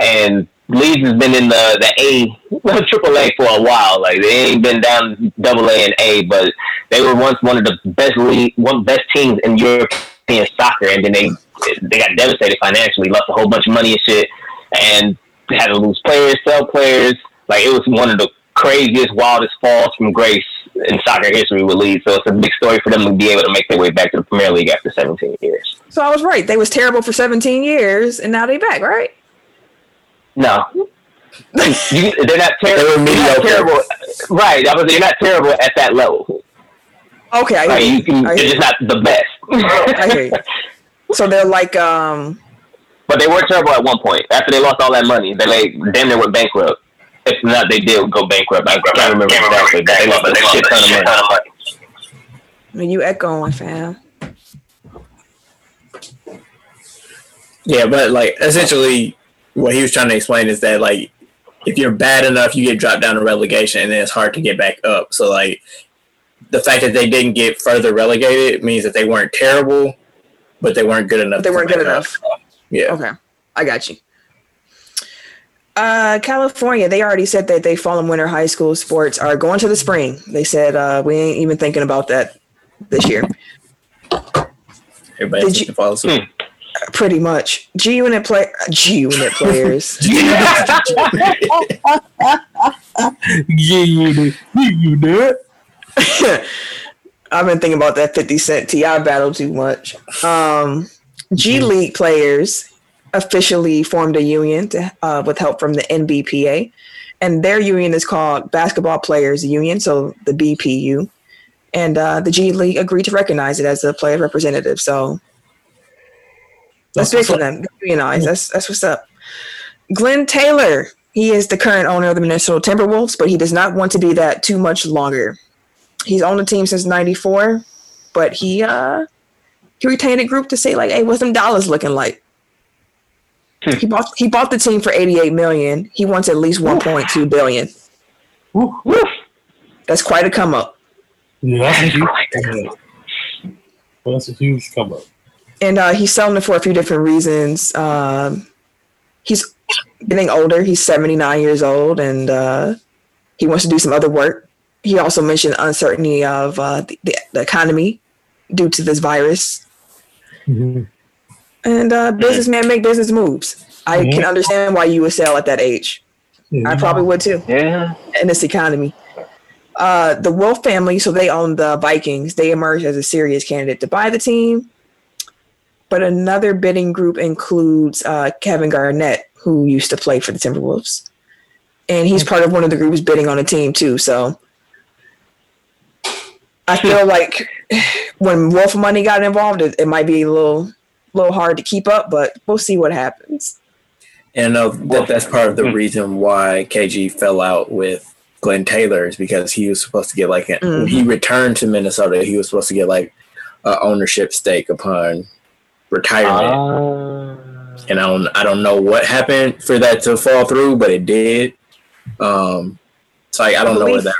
and Leeds has been in the the A AAA for a while. Like they ain't been down Double A and A, but they were once one of the best league, one best teams in European soccer, and then they they got devastated financially, lost a whole bunch of money and shit, and had to lose players, sell players. Like it was one of the craziest, wildest falls from grace in soccer history with Leeds. So it's a big story for them to be able to make their way back to the Premier League after 17 years. So I was right. They was terrible for 17 years, and now they back, right? No. you, they're not, ter- They were they're not mediocre. terrible. Right. I was, they're not terrible at that level. Okay, I Like, hear you you. can, I they're hear just not the best. I hear you. So they're like, um, But they were terrible at one point. After they lost all that money, they like damn near went bankrupt. If not, they did go bankrupt. I can't remember exactly, but they lost a shit ton of money. you echoing, fam. Yeah, but like essentially, what he was trying to explain is that like if you're bad enough, you get dropped down to relegation, and then it's hard to get back up. So like the fact that they didn't get further relegated means that they weren't terrible, but they weren't good enough. They weren't good enough. up. Yeah. Okay, I got you. Uh, California, they already said that they fall and winter high school sports are going to the spring. They said uh, we ain't even thinking about that this year. Everybody Did you- follow suit. Pretty much. G unit play G unit players. You do. You do. I've been thinking about that 50 Cent Ti battle too much. Um, G League players officially formed a union to, uh, with help from the NBPA, and their union is called Basketball Players Union, so the BPU. And uh, the G League agreed to recognize it as a player representative. So that's, That's big for them. Unionize. That's that's what's up. Glenn Taylor. He is the current owner of the Minnesota Timberwolves, but he does not want to be that too much longer he's owned the team since 94 but he uh he retained a group to say like hey what's them dollars looking like? He bought he bought the team for 88 million. He wants at least 1.2 billion. Woo. that's quite a come up. Yeah, that's a huge come up. That's a huge come up. and uh he's selling it for a few different reasons. Um he's getting older. He's 79 years old and uh he wants to do some other work. He also mentioned uncertainty of uh the, the, the economy due to this virus Mhm. And uh, businessmen make business moves. I Mhm. can understand why you would sell at that age. I probably would too Yeah. in this economy. Uh, the Wilf family, so they own the Vikings. They emerged as a serious candidate to buy the team. But another bidding group includes uh, Kevin Garnett, who used to play for the Timberwolves, and he's part of one of the groups bidding on the team too. So I feel like when Wilf money got involved, it, it might be a little, little hard to keep up. But we'll see what happens. And uh, that, that's part of the reason why KG fell out with Glenn Taylor is because he was supposed to get like an, when he returned to Minnesota, he was supposed to get like a ownership stake upon retirement. Uh, and I don't I don't know what happened for that to fall through, but it did. Um, so I, I don't know where that.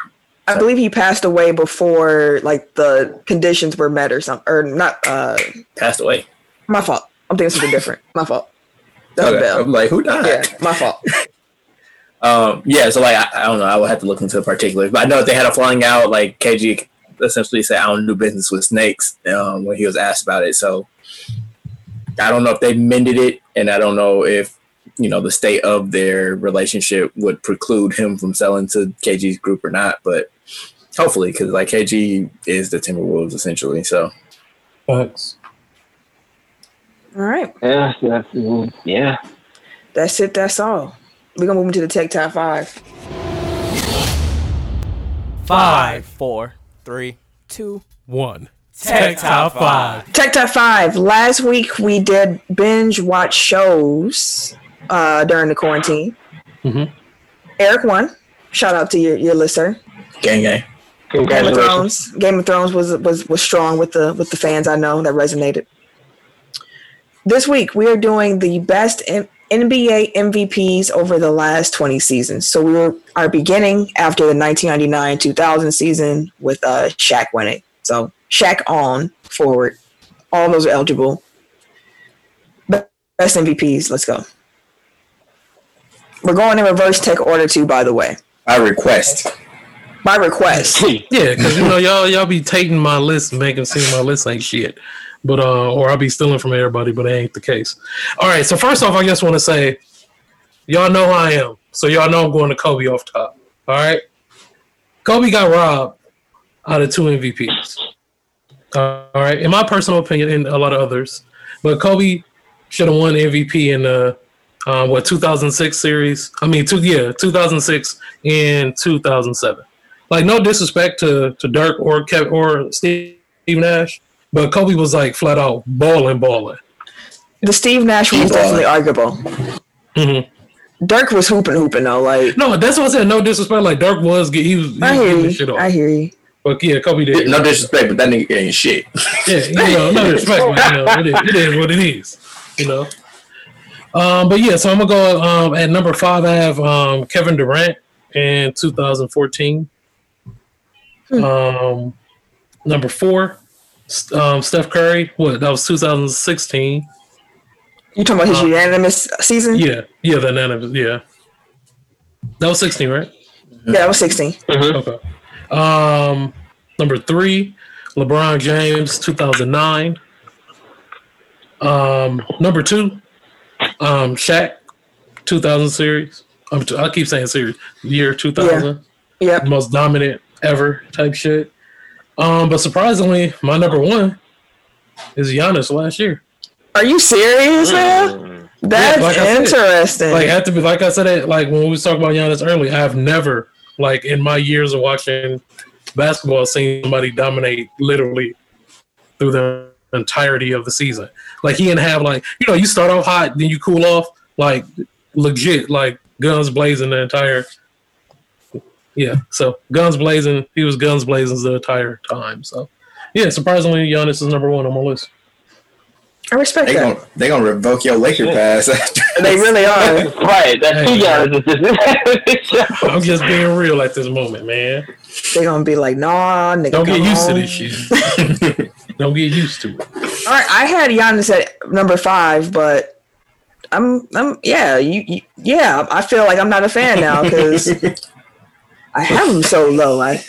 I believe he passed away before like the conditions were met or something, or not. Uh, passed away. my fault. I'm thinking something different. My fault. That's Okay. I'm like, who died? Yeah, my fault. Um, yeah, so like I, I don't know, I would have to look into the particulars, but I know they had a falling out. Like KG essentially said, "I don't do business with snakes." Um, when he was asked about it, so I don't know if they mended it, and I don't know if you know the state of their relationship would preclude him from selling to KG's group or not. But hopefully, because like KG is the Timberwolves essentially, so Facts. All right, yeah, that's, mm, yeah. that's it. That's all. We're gonna move into the tech top five. Five, four, three, two, one. Tech Top 5. Tech top five. Last week we did binge watch shows uh, during the quarantine. Mhm. Eric won. Shout out to your your listener. gang gang. Game of Thrones. Game of Thrones was was was strong with the with the fans. I know that resonated. This week we are doing the best N- NBA MVPs over the last 20 seasons. So we were, are beginning after the 1999-2000 season with uh, Shaq winning. So Shaq on forward. All those are eligible. Be- Best MVPs. Let's go. We're going in reverse tech order too, by the way. I request. By request. Yeah, because you know y'all y'all be taking my list and making it seem my list ain't shit. But uh or I'll be stealing from everybody, but it ain't the case. All right, so first off I just want to say y'all know who I am. So y'all know I'm going to Kobe off top. All right. Kobe got robbed out of two MVPs. all right. In my personal opinion, and a lot of others. But Kobe should have won MVP in the uh, what 2006 series. I mean, two yeah, 2006 and 2007 like no disrespect to to Dirk or Kev or Steve Nash, but Kobe was like flat out balling, balling. The Steve Nash one was He definitely arguable. Mhm. Dirk was hooping, hooping though. Like No, that's what I said. No disrespect. Like Dirk was, get- he was, he I hear getting his shit you. off. I hear you. But yeah, Kobe did. No disrespect, but that nigga ain't shit. Yeah, you know, no disrespect. But, you know, it is, it is what it is. You know. Um, but yeah, so I'm gonna go um, at number five. I have um, Kevin Durant in 2014. Um, number four, um, Steph Curry. What that was 2016. You talking about his Uh, unanimous season? Yeah, yeah, the none of it. Yeah, that was 16, right? Yeah, that was 16. Okay. Um, number three, LeBron James, 2009. Um, number two, um, Shaq, 2000 series. I'm, I keep saying series. Year 2000. Yep. Most dominant ever type shit. Um, but surprisingly, my number one is Giannis last year. Are you serious, man? That's like I said. interesting. Like, I have to be like I said it like when we was talking about Giannis earlier. I have never like in my years of watching basketball seen somebody dominate literally through the entirety of the season. Like he didn't have like you know you start off hot then you cool off like legit like guns blazing the entire. Yeah, so guns blazing. He was guns blazing the entire time. So yeah, surprisingly, Giannis is number one on my list. I respect They that. gonna they gonna revoke your Laker pass. They really are. Right, that's Hey, two Giannis. I'm just being real at this moment, man. They're gonna be like, nah, nigga. Don't get come used to this shit. Don't get used to it. All right, I had Giannis at number five, but I'm, I'm, yeah, you, you yeah. I feel like I'm not a fan now because I have him so low. I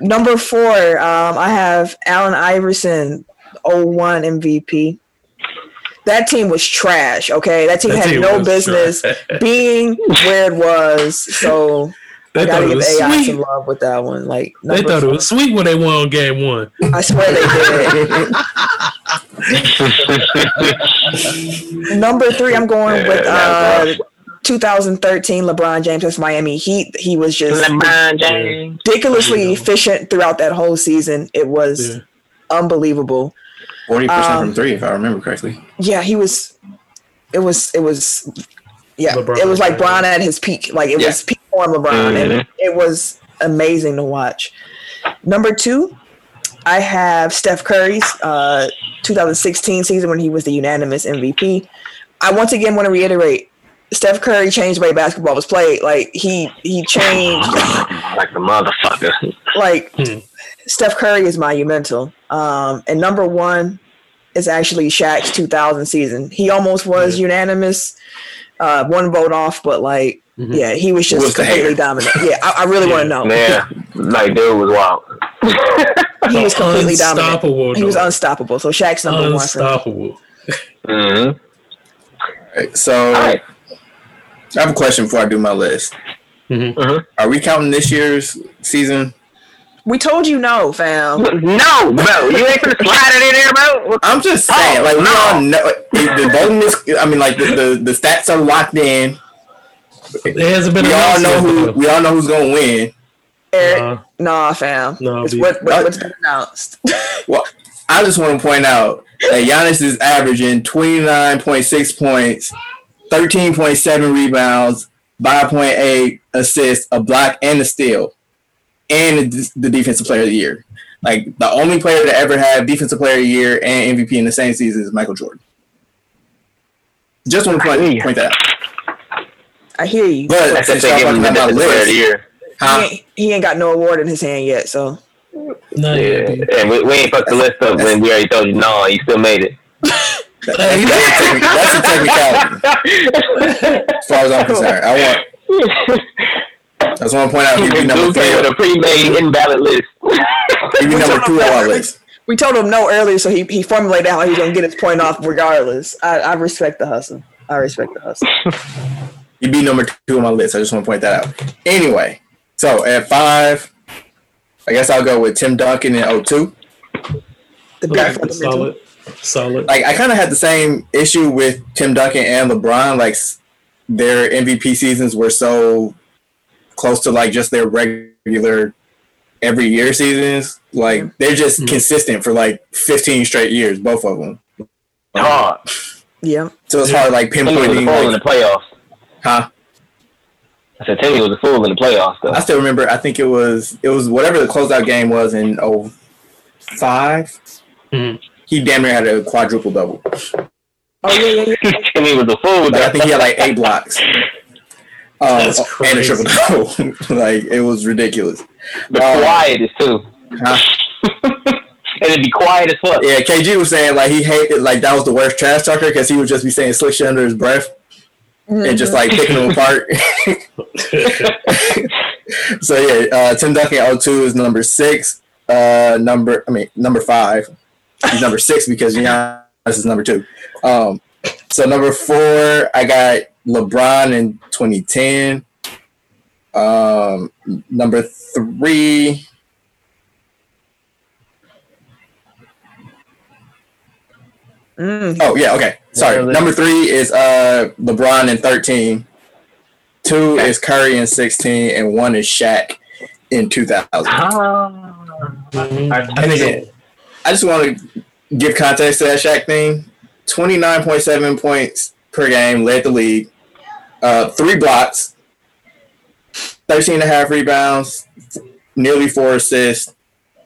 number four, um, I have Allen Iverson, 01 MVP. That team was trash. Okay, that team That had team no business trash. being where it was. So They I thought gotta it give was AI sweet. some love with that one. Like They number thought it was sweet when they won on game one. I swear they did. Number three, I'm going with uh, 2013 LeBron James as Miami Heat. He was just LeBron James. ridiculously efficient throughout that whole season. It was Yeah. unbelievable. Forty percent Um, from three, if I remember correctly. Yeah, he was. It was. It was. Yeah, LeBron it was like James. Bron at his peak. Like it Yeah. was peak form LeBron, and it was amazing to watch. Number two, I have Steph Curry's uh, 2016 season when he was the unanimous MVP. I once again want to reiterate, Steph Curry changed the way basketball was played. Like he he changed. Like the motherfucker. like Hmm. Steph Curry is monumental. Um, and number one is actually Shaq's 2000 season. He almost was unanimous, uh, one vote off, but like, Mhm. yeah, he was just Was completely dominant. Yeah, I, I really want to know. Yeah, like dude was wild. He was completely dominant. Unstoppable. He was unstoppable. So Shaq's number one for me. unstoppable. hmm Right, So All right. I have a question before I do my list. Mhm. Are we counting this year's season? We told you no, fam. No, bro, you ain't gonna slide it in there, bro. I'm just saying, Oh, like we no. all know the voting is. I mean, like the, the, the stats are locked in. It hasn't been We all know who. We all know who's gonna win. Eric, Uh, nah, fam. No, it's be- what, what, what's been announced. Well, I just want to point out that Giannis is averaging 29.6 points, 13.7 rebounds, 5.8 assists, a block, and a steal, and the, the defensive player of the year. Like the only player to ever have defensive player of the year and MVP in the same season is Michael Jordan. Just want to point, point that out. I hear you. But That's since if they y'all give him talking about defensive player of the year. huh? He, ain't, he ain't got no award in his hand yet, so not Yeah, and we, we ain't fucked the list up when we already told you no. You still made it. That's, a technic- that's a technicality. As far as I'm concerned, I want. I just want to point out he'd be number Dude three. came with a pre-made invalid list. He'd be number two on our list. we told him no earlier, so he, he formulated how he was gonna get his point off regardless. I, I respect the hustle. I respect the hustle. He'd be number two on my list. I just want to point that out. Anyway, so at five, I guess I'll go with Tim Duncan in 02. The big Okay, solid, solid. Like I kind of had the same issue with Tim Duncan and LeBron. Like their MVP seasons were so close to like just their regular every year seasons. Like they're just Mhm. consistent for like 15 straight years, both of them. Hard. Yeah. So it's hard like Timmy was a pinpointing. fool in the playoffs. huh? I said Timmy was a fool in the playoffs, though. I still remember. I think it was it was whatever the closeout game was in 05. Mhm. He damn near had a quadruple double. Oh yeah, yeah, yeah. and he was a fool. Like, I think he had like eight blocks. Um, That's and a crazy. triple double. like it was ridiculous. the uh, quietest too. Huh? and it'd be quiet as fuck. Yeah, KG was saying like he hated like that was the worst trash talker because he would just be saying slick shit under his breath and just like picking them apart. so yeah, uh, Tim Duncan 02 is number six. Uh, number I mean number five. He's number six because Giannis is number two. Um, so number four, I got LeBron in 2010. Um, number three. Mm, Oh yeah, okay. Sorry. Yeah, Number three is uh LeBron in thirteen. Two is Curry in sixteen, and one is Shaq in two thousand. Ah. And again, I just want to give context to that Shaq thing. Twenty nine point seven points per game, led the league. Uh, three blocks, 13 and a half rebounds, nearly four assists.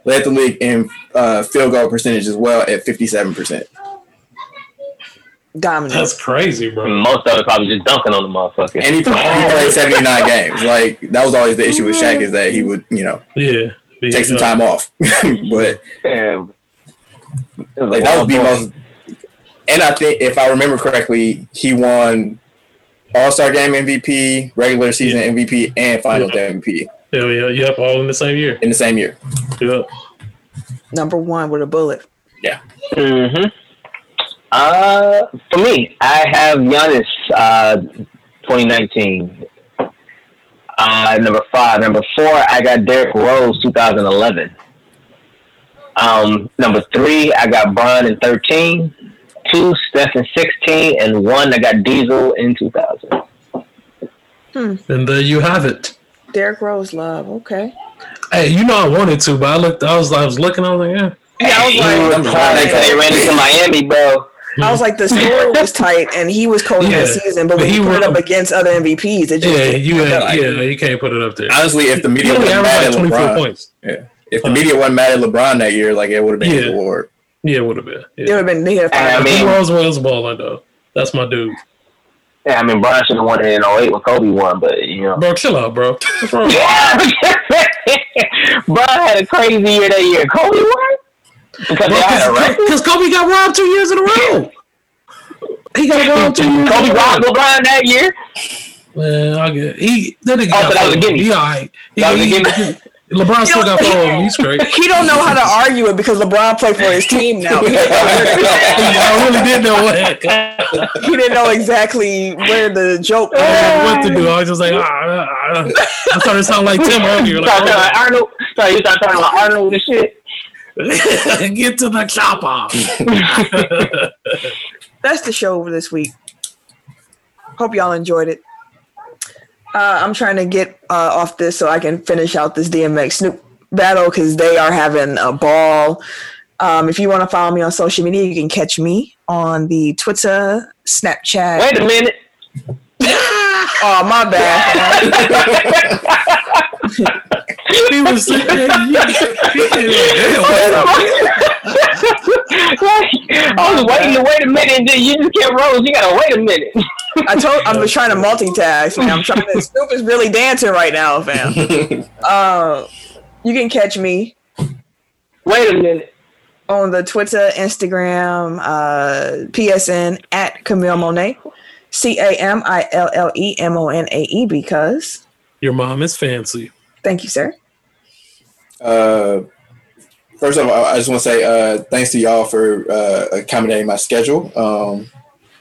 Led the league in uh, field goal percentage as well at fifty seven percent. dominant. That's crazy, bro. Most of it probably just dunking on the motherfucker. And he, he played 79 games. Like that was always the issue with Shaq is that he would, you know, Yeah. take some time off. but Yeah. It was like that would be most. And I think if I remember correctly, he won All Star Game MVP, regular season MVP, and Finals MVP Hell yeah. Yep. All in the same year. in the same year. Yep. Number one with a bullet. Yeah. Mm-hmm. Uh, for me, I have Giannis, uh, 2019. Uh, number five. Number four, I got Derrick Rose, 2011. Um, number three, I got Bron in 13. Two, Steph in 16. And one, I got Diesel in 2000. Hmm. And there you have it. Derrick Rose love. Okay. Hey, you know I wanted to, but I looked. I was. I was looking. I was like, yeah. Yeah, I was He like, was hard until they ran into Miami, bro. I was like, the story was tight, and he was cold Yeah, that season. But but when he he put it up against other MVPs, it just Yeah, you. work Had, out. yeah, you can't put it up there. Honestly, if the media wasn't mad at LeBron, points. yeah, if the media wasn't mad at LeBron that year, like it would have been his Yeah. award. Yeah, it would have been. Yeah. It Yeah. would have been. They had I five. mean- He was was balling though. That's my dude, Yeah, I mean, Bron should have won it in 08 when Kobe won, but, you know. bro. Chill out, bro. What's wrong? Bron had a crazy year that year. Kobe won? Because they had a Kobe got robbed two years in a row. He got robbed two years. Kobe in a robbed row. LeBron that year? Man, I get he. That nigga Oh, got so that was a fouled. gimme. He all right. He, That was a he- gimme. LeBron still got fouled. He's straight. He don't know how to argue it because LeBron played for his team now. He didn't know, I really didn't know what, he didn't know exactly where the joke. what to do. I was just like, ah, ah, ah. I started to sound like Tim earlier. You started talking Like, like Arnold. So you started talking about Arnold and shit. oh, get to the chopper. That's the show for this week. Hope y'all enjoyed it. Uh, I'm trying to get uh, off this so I can finish out this DMX Snoop battle because they are having a ball. Um, if you want to follow me on social media, you can catch me on the Twitter, Snapchat. Wait a minute. Oh, my bad. he was sitting there. You, I was waiting to wait a minute, and then you just kept Rose. You gotta wait a minute. I told I'm just trying to multitask, man. I'm trying to. Snoop is really dancing right now, fam. Uh, you can catch me Wait a minute. on the Twitter, Instagram, uh, PSN at Camille Monae, C A M I L L E M O N A E. Because Your mom is fancy. thank you, sir. Uh, first of all, I just want to say uh, thanks to y'all for uh, accommodating my schedule. Um,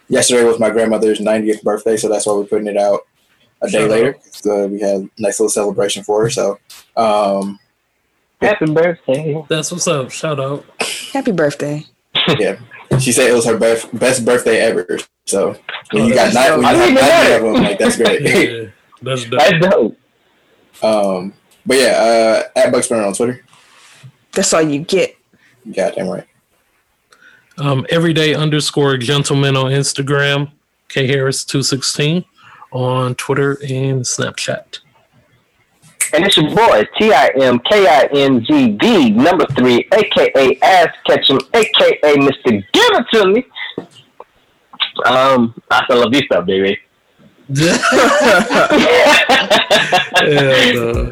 yesterday was my grandmother's 90th birthday, so that's why we're putting it out a day Shout later. So we had a nice little celebration for her. So um, Happy birthday. That's what's up. Shout out. Happy birthday. yeah, she said it was her best best birthday ever. So when you got Oh, nine, when you I have didn't even 90 of them, like that's great. Yeah, that's dope. That's dope. um, but yeah, uh, at Buck Spinner on Twitter. That's all you get. Goddamn right. Um, everyday underscore gentleman on Instagram. K Harris two sixteen on Twitter and Snapchat. And it's your boy, T I M K I N G D, number three, aka Ass Ketchum, aka Mr. Give It To Me. Um, hasta la vista, baby. Yeah, no.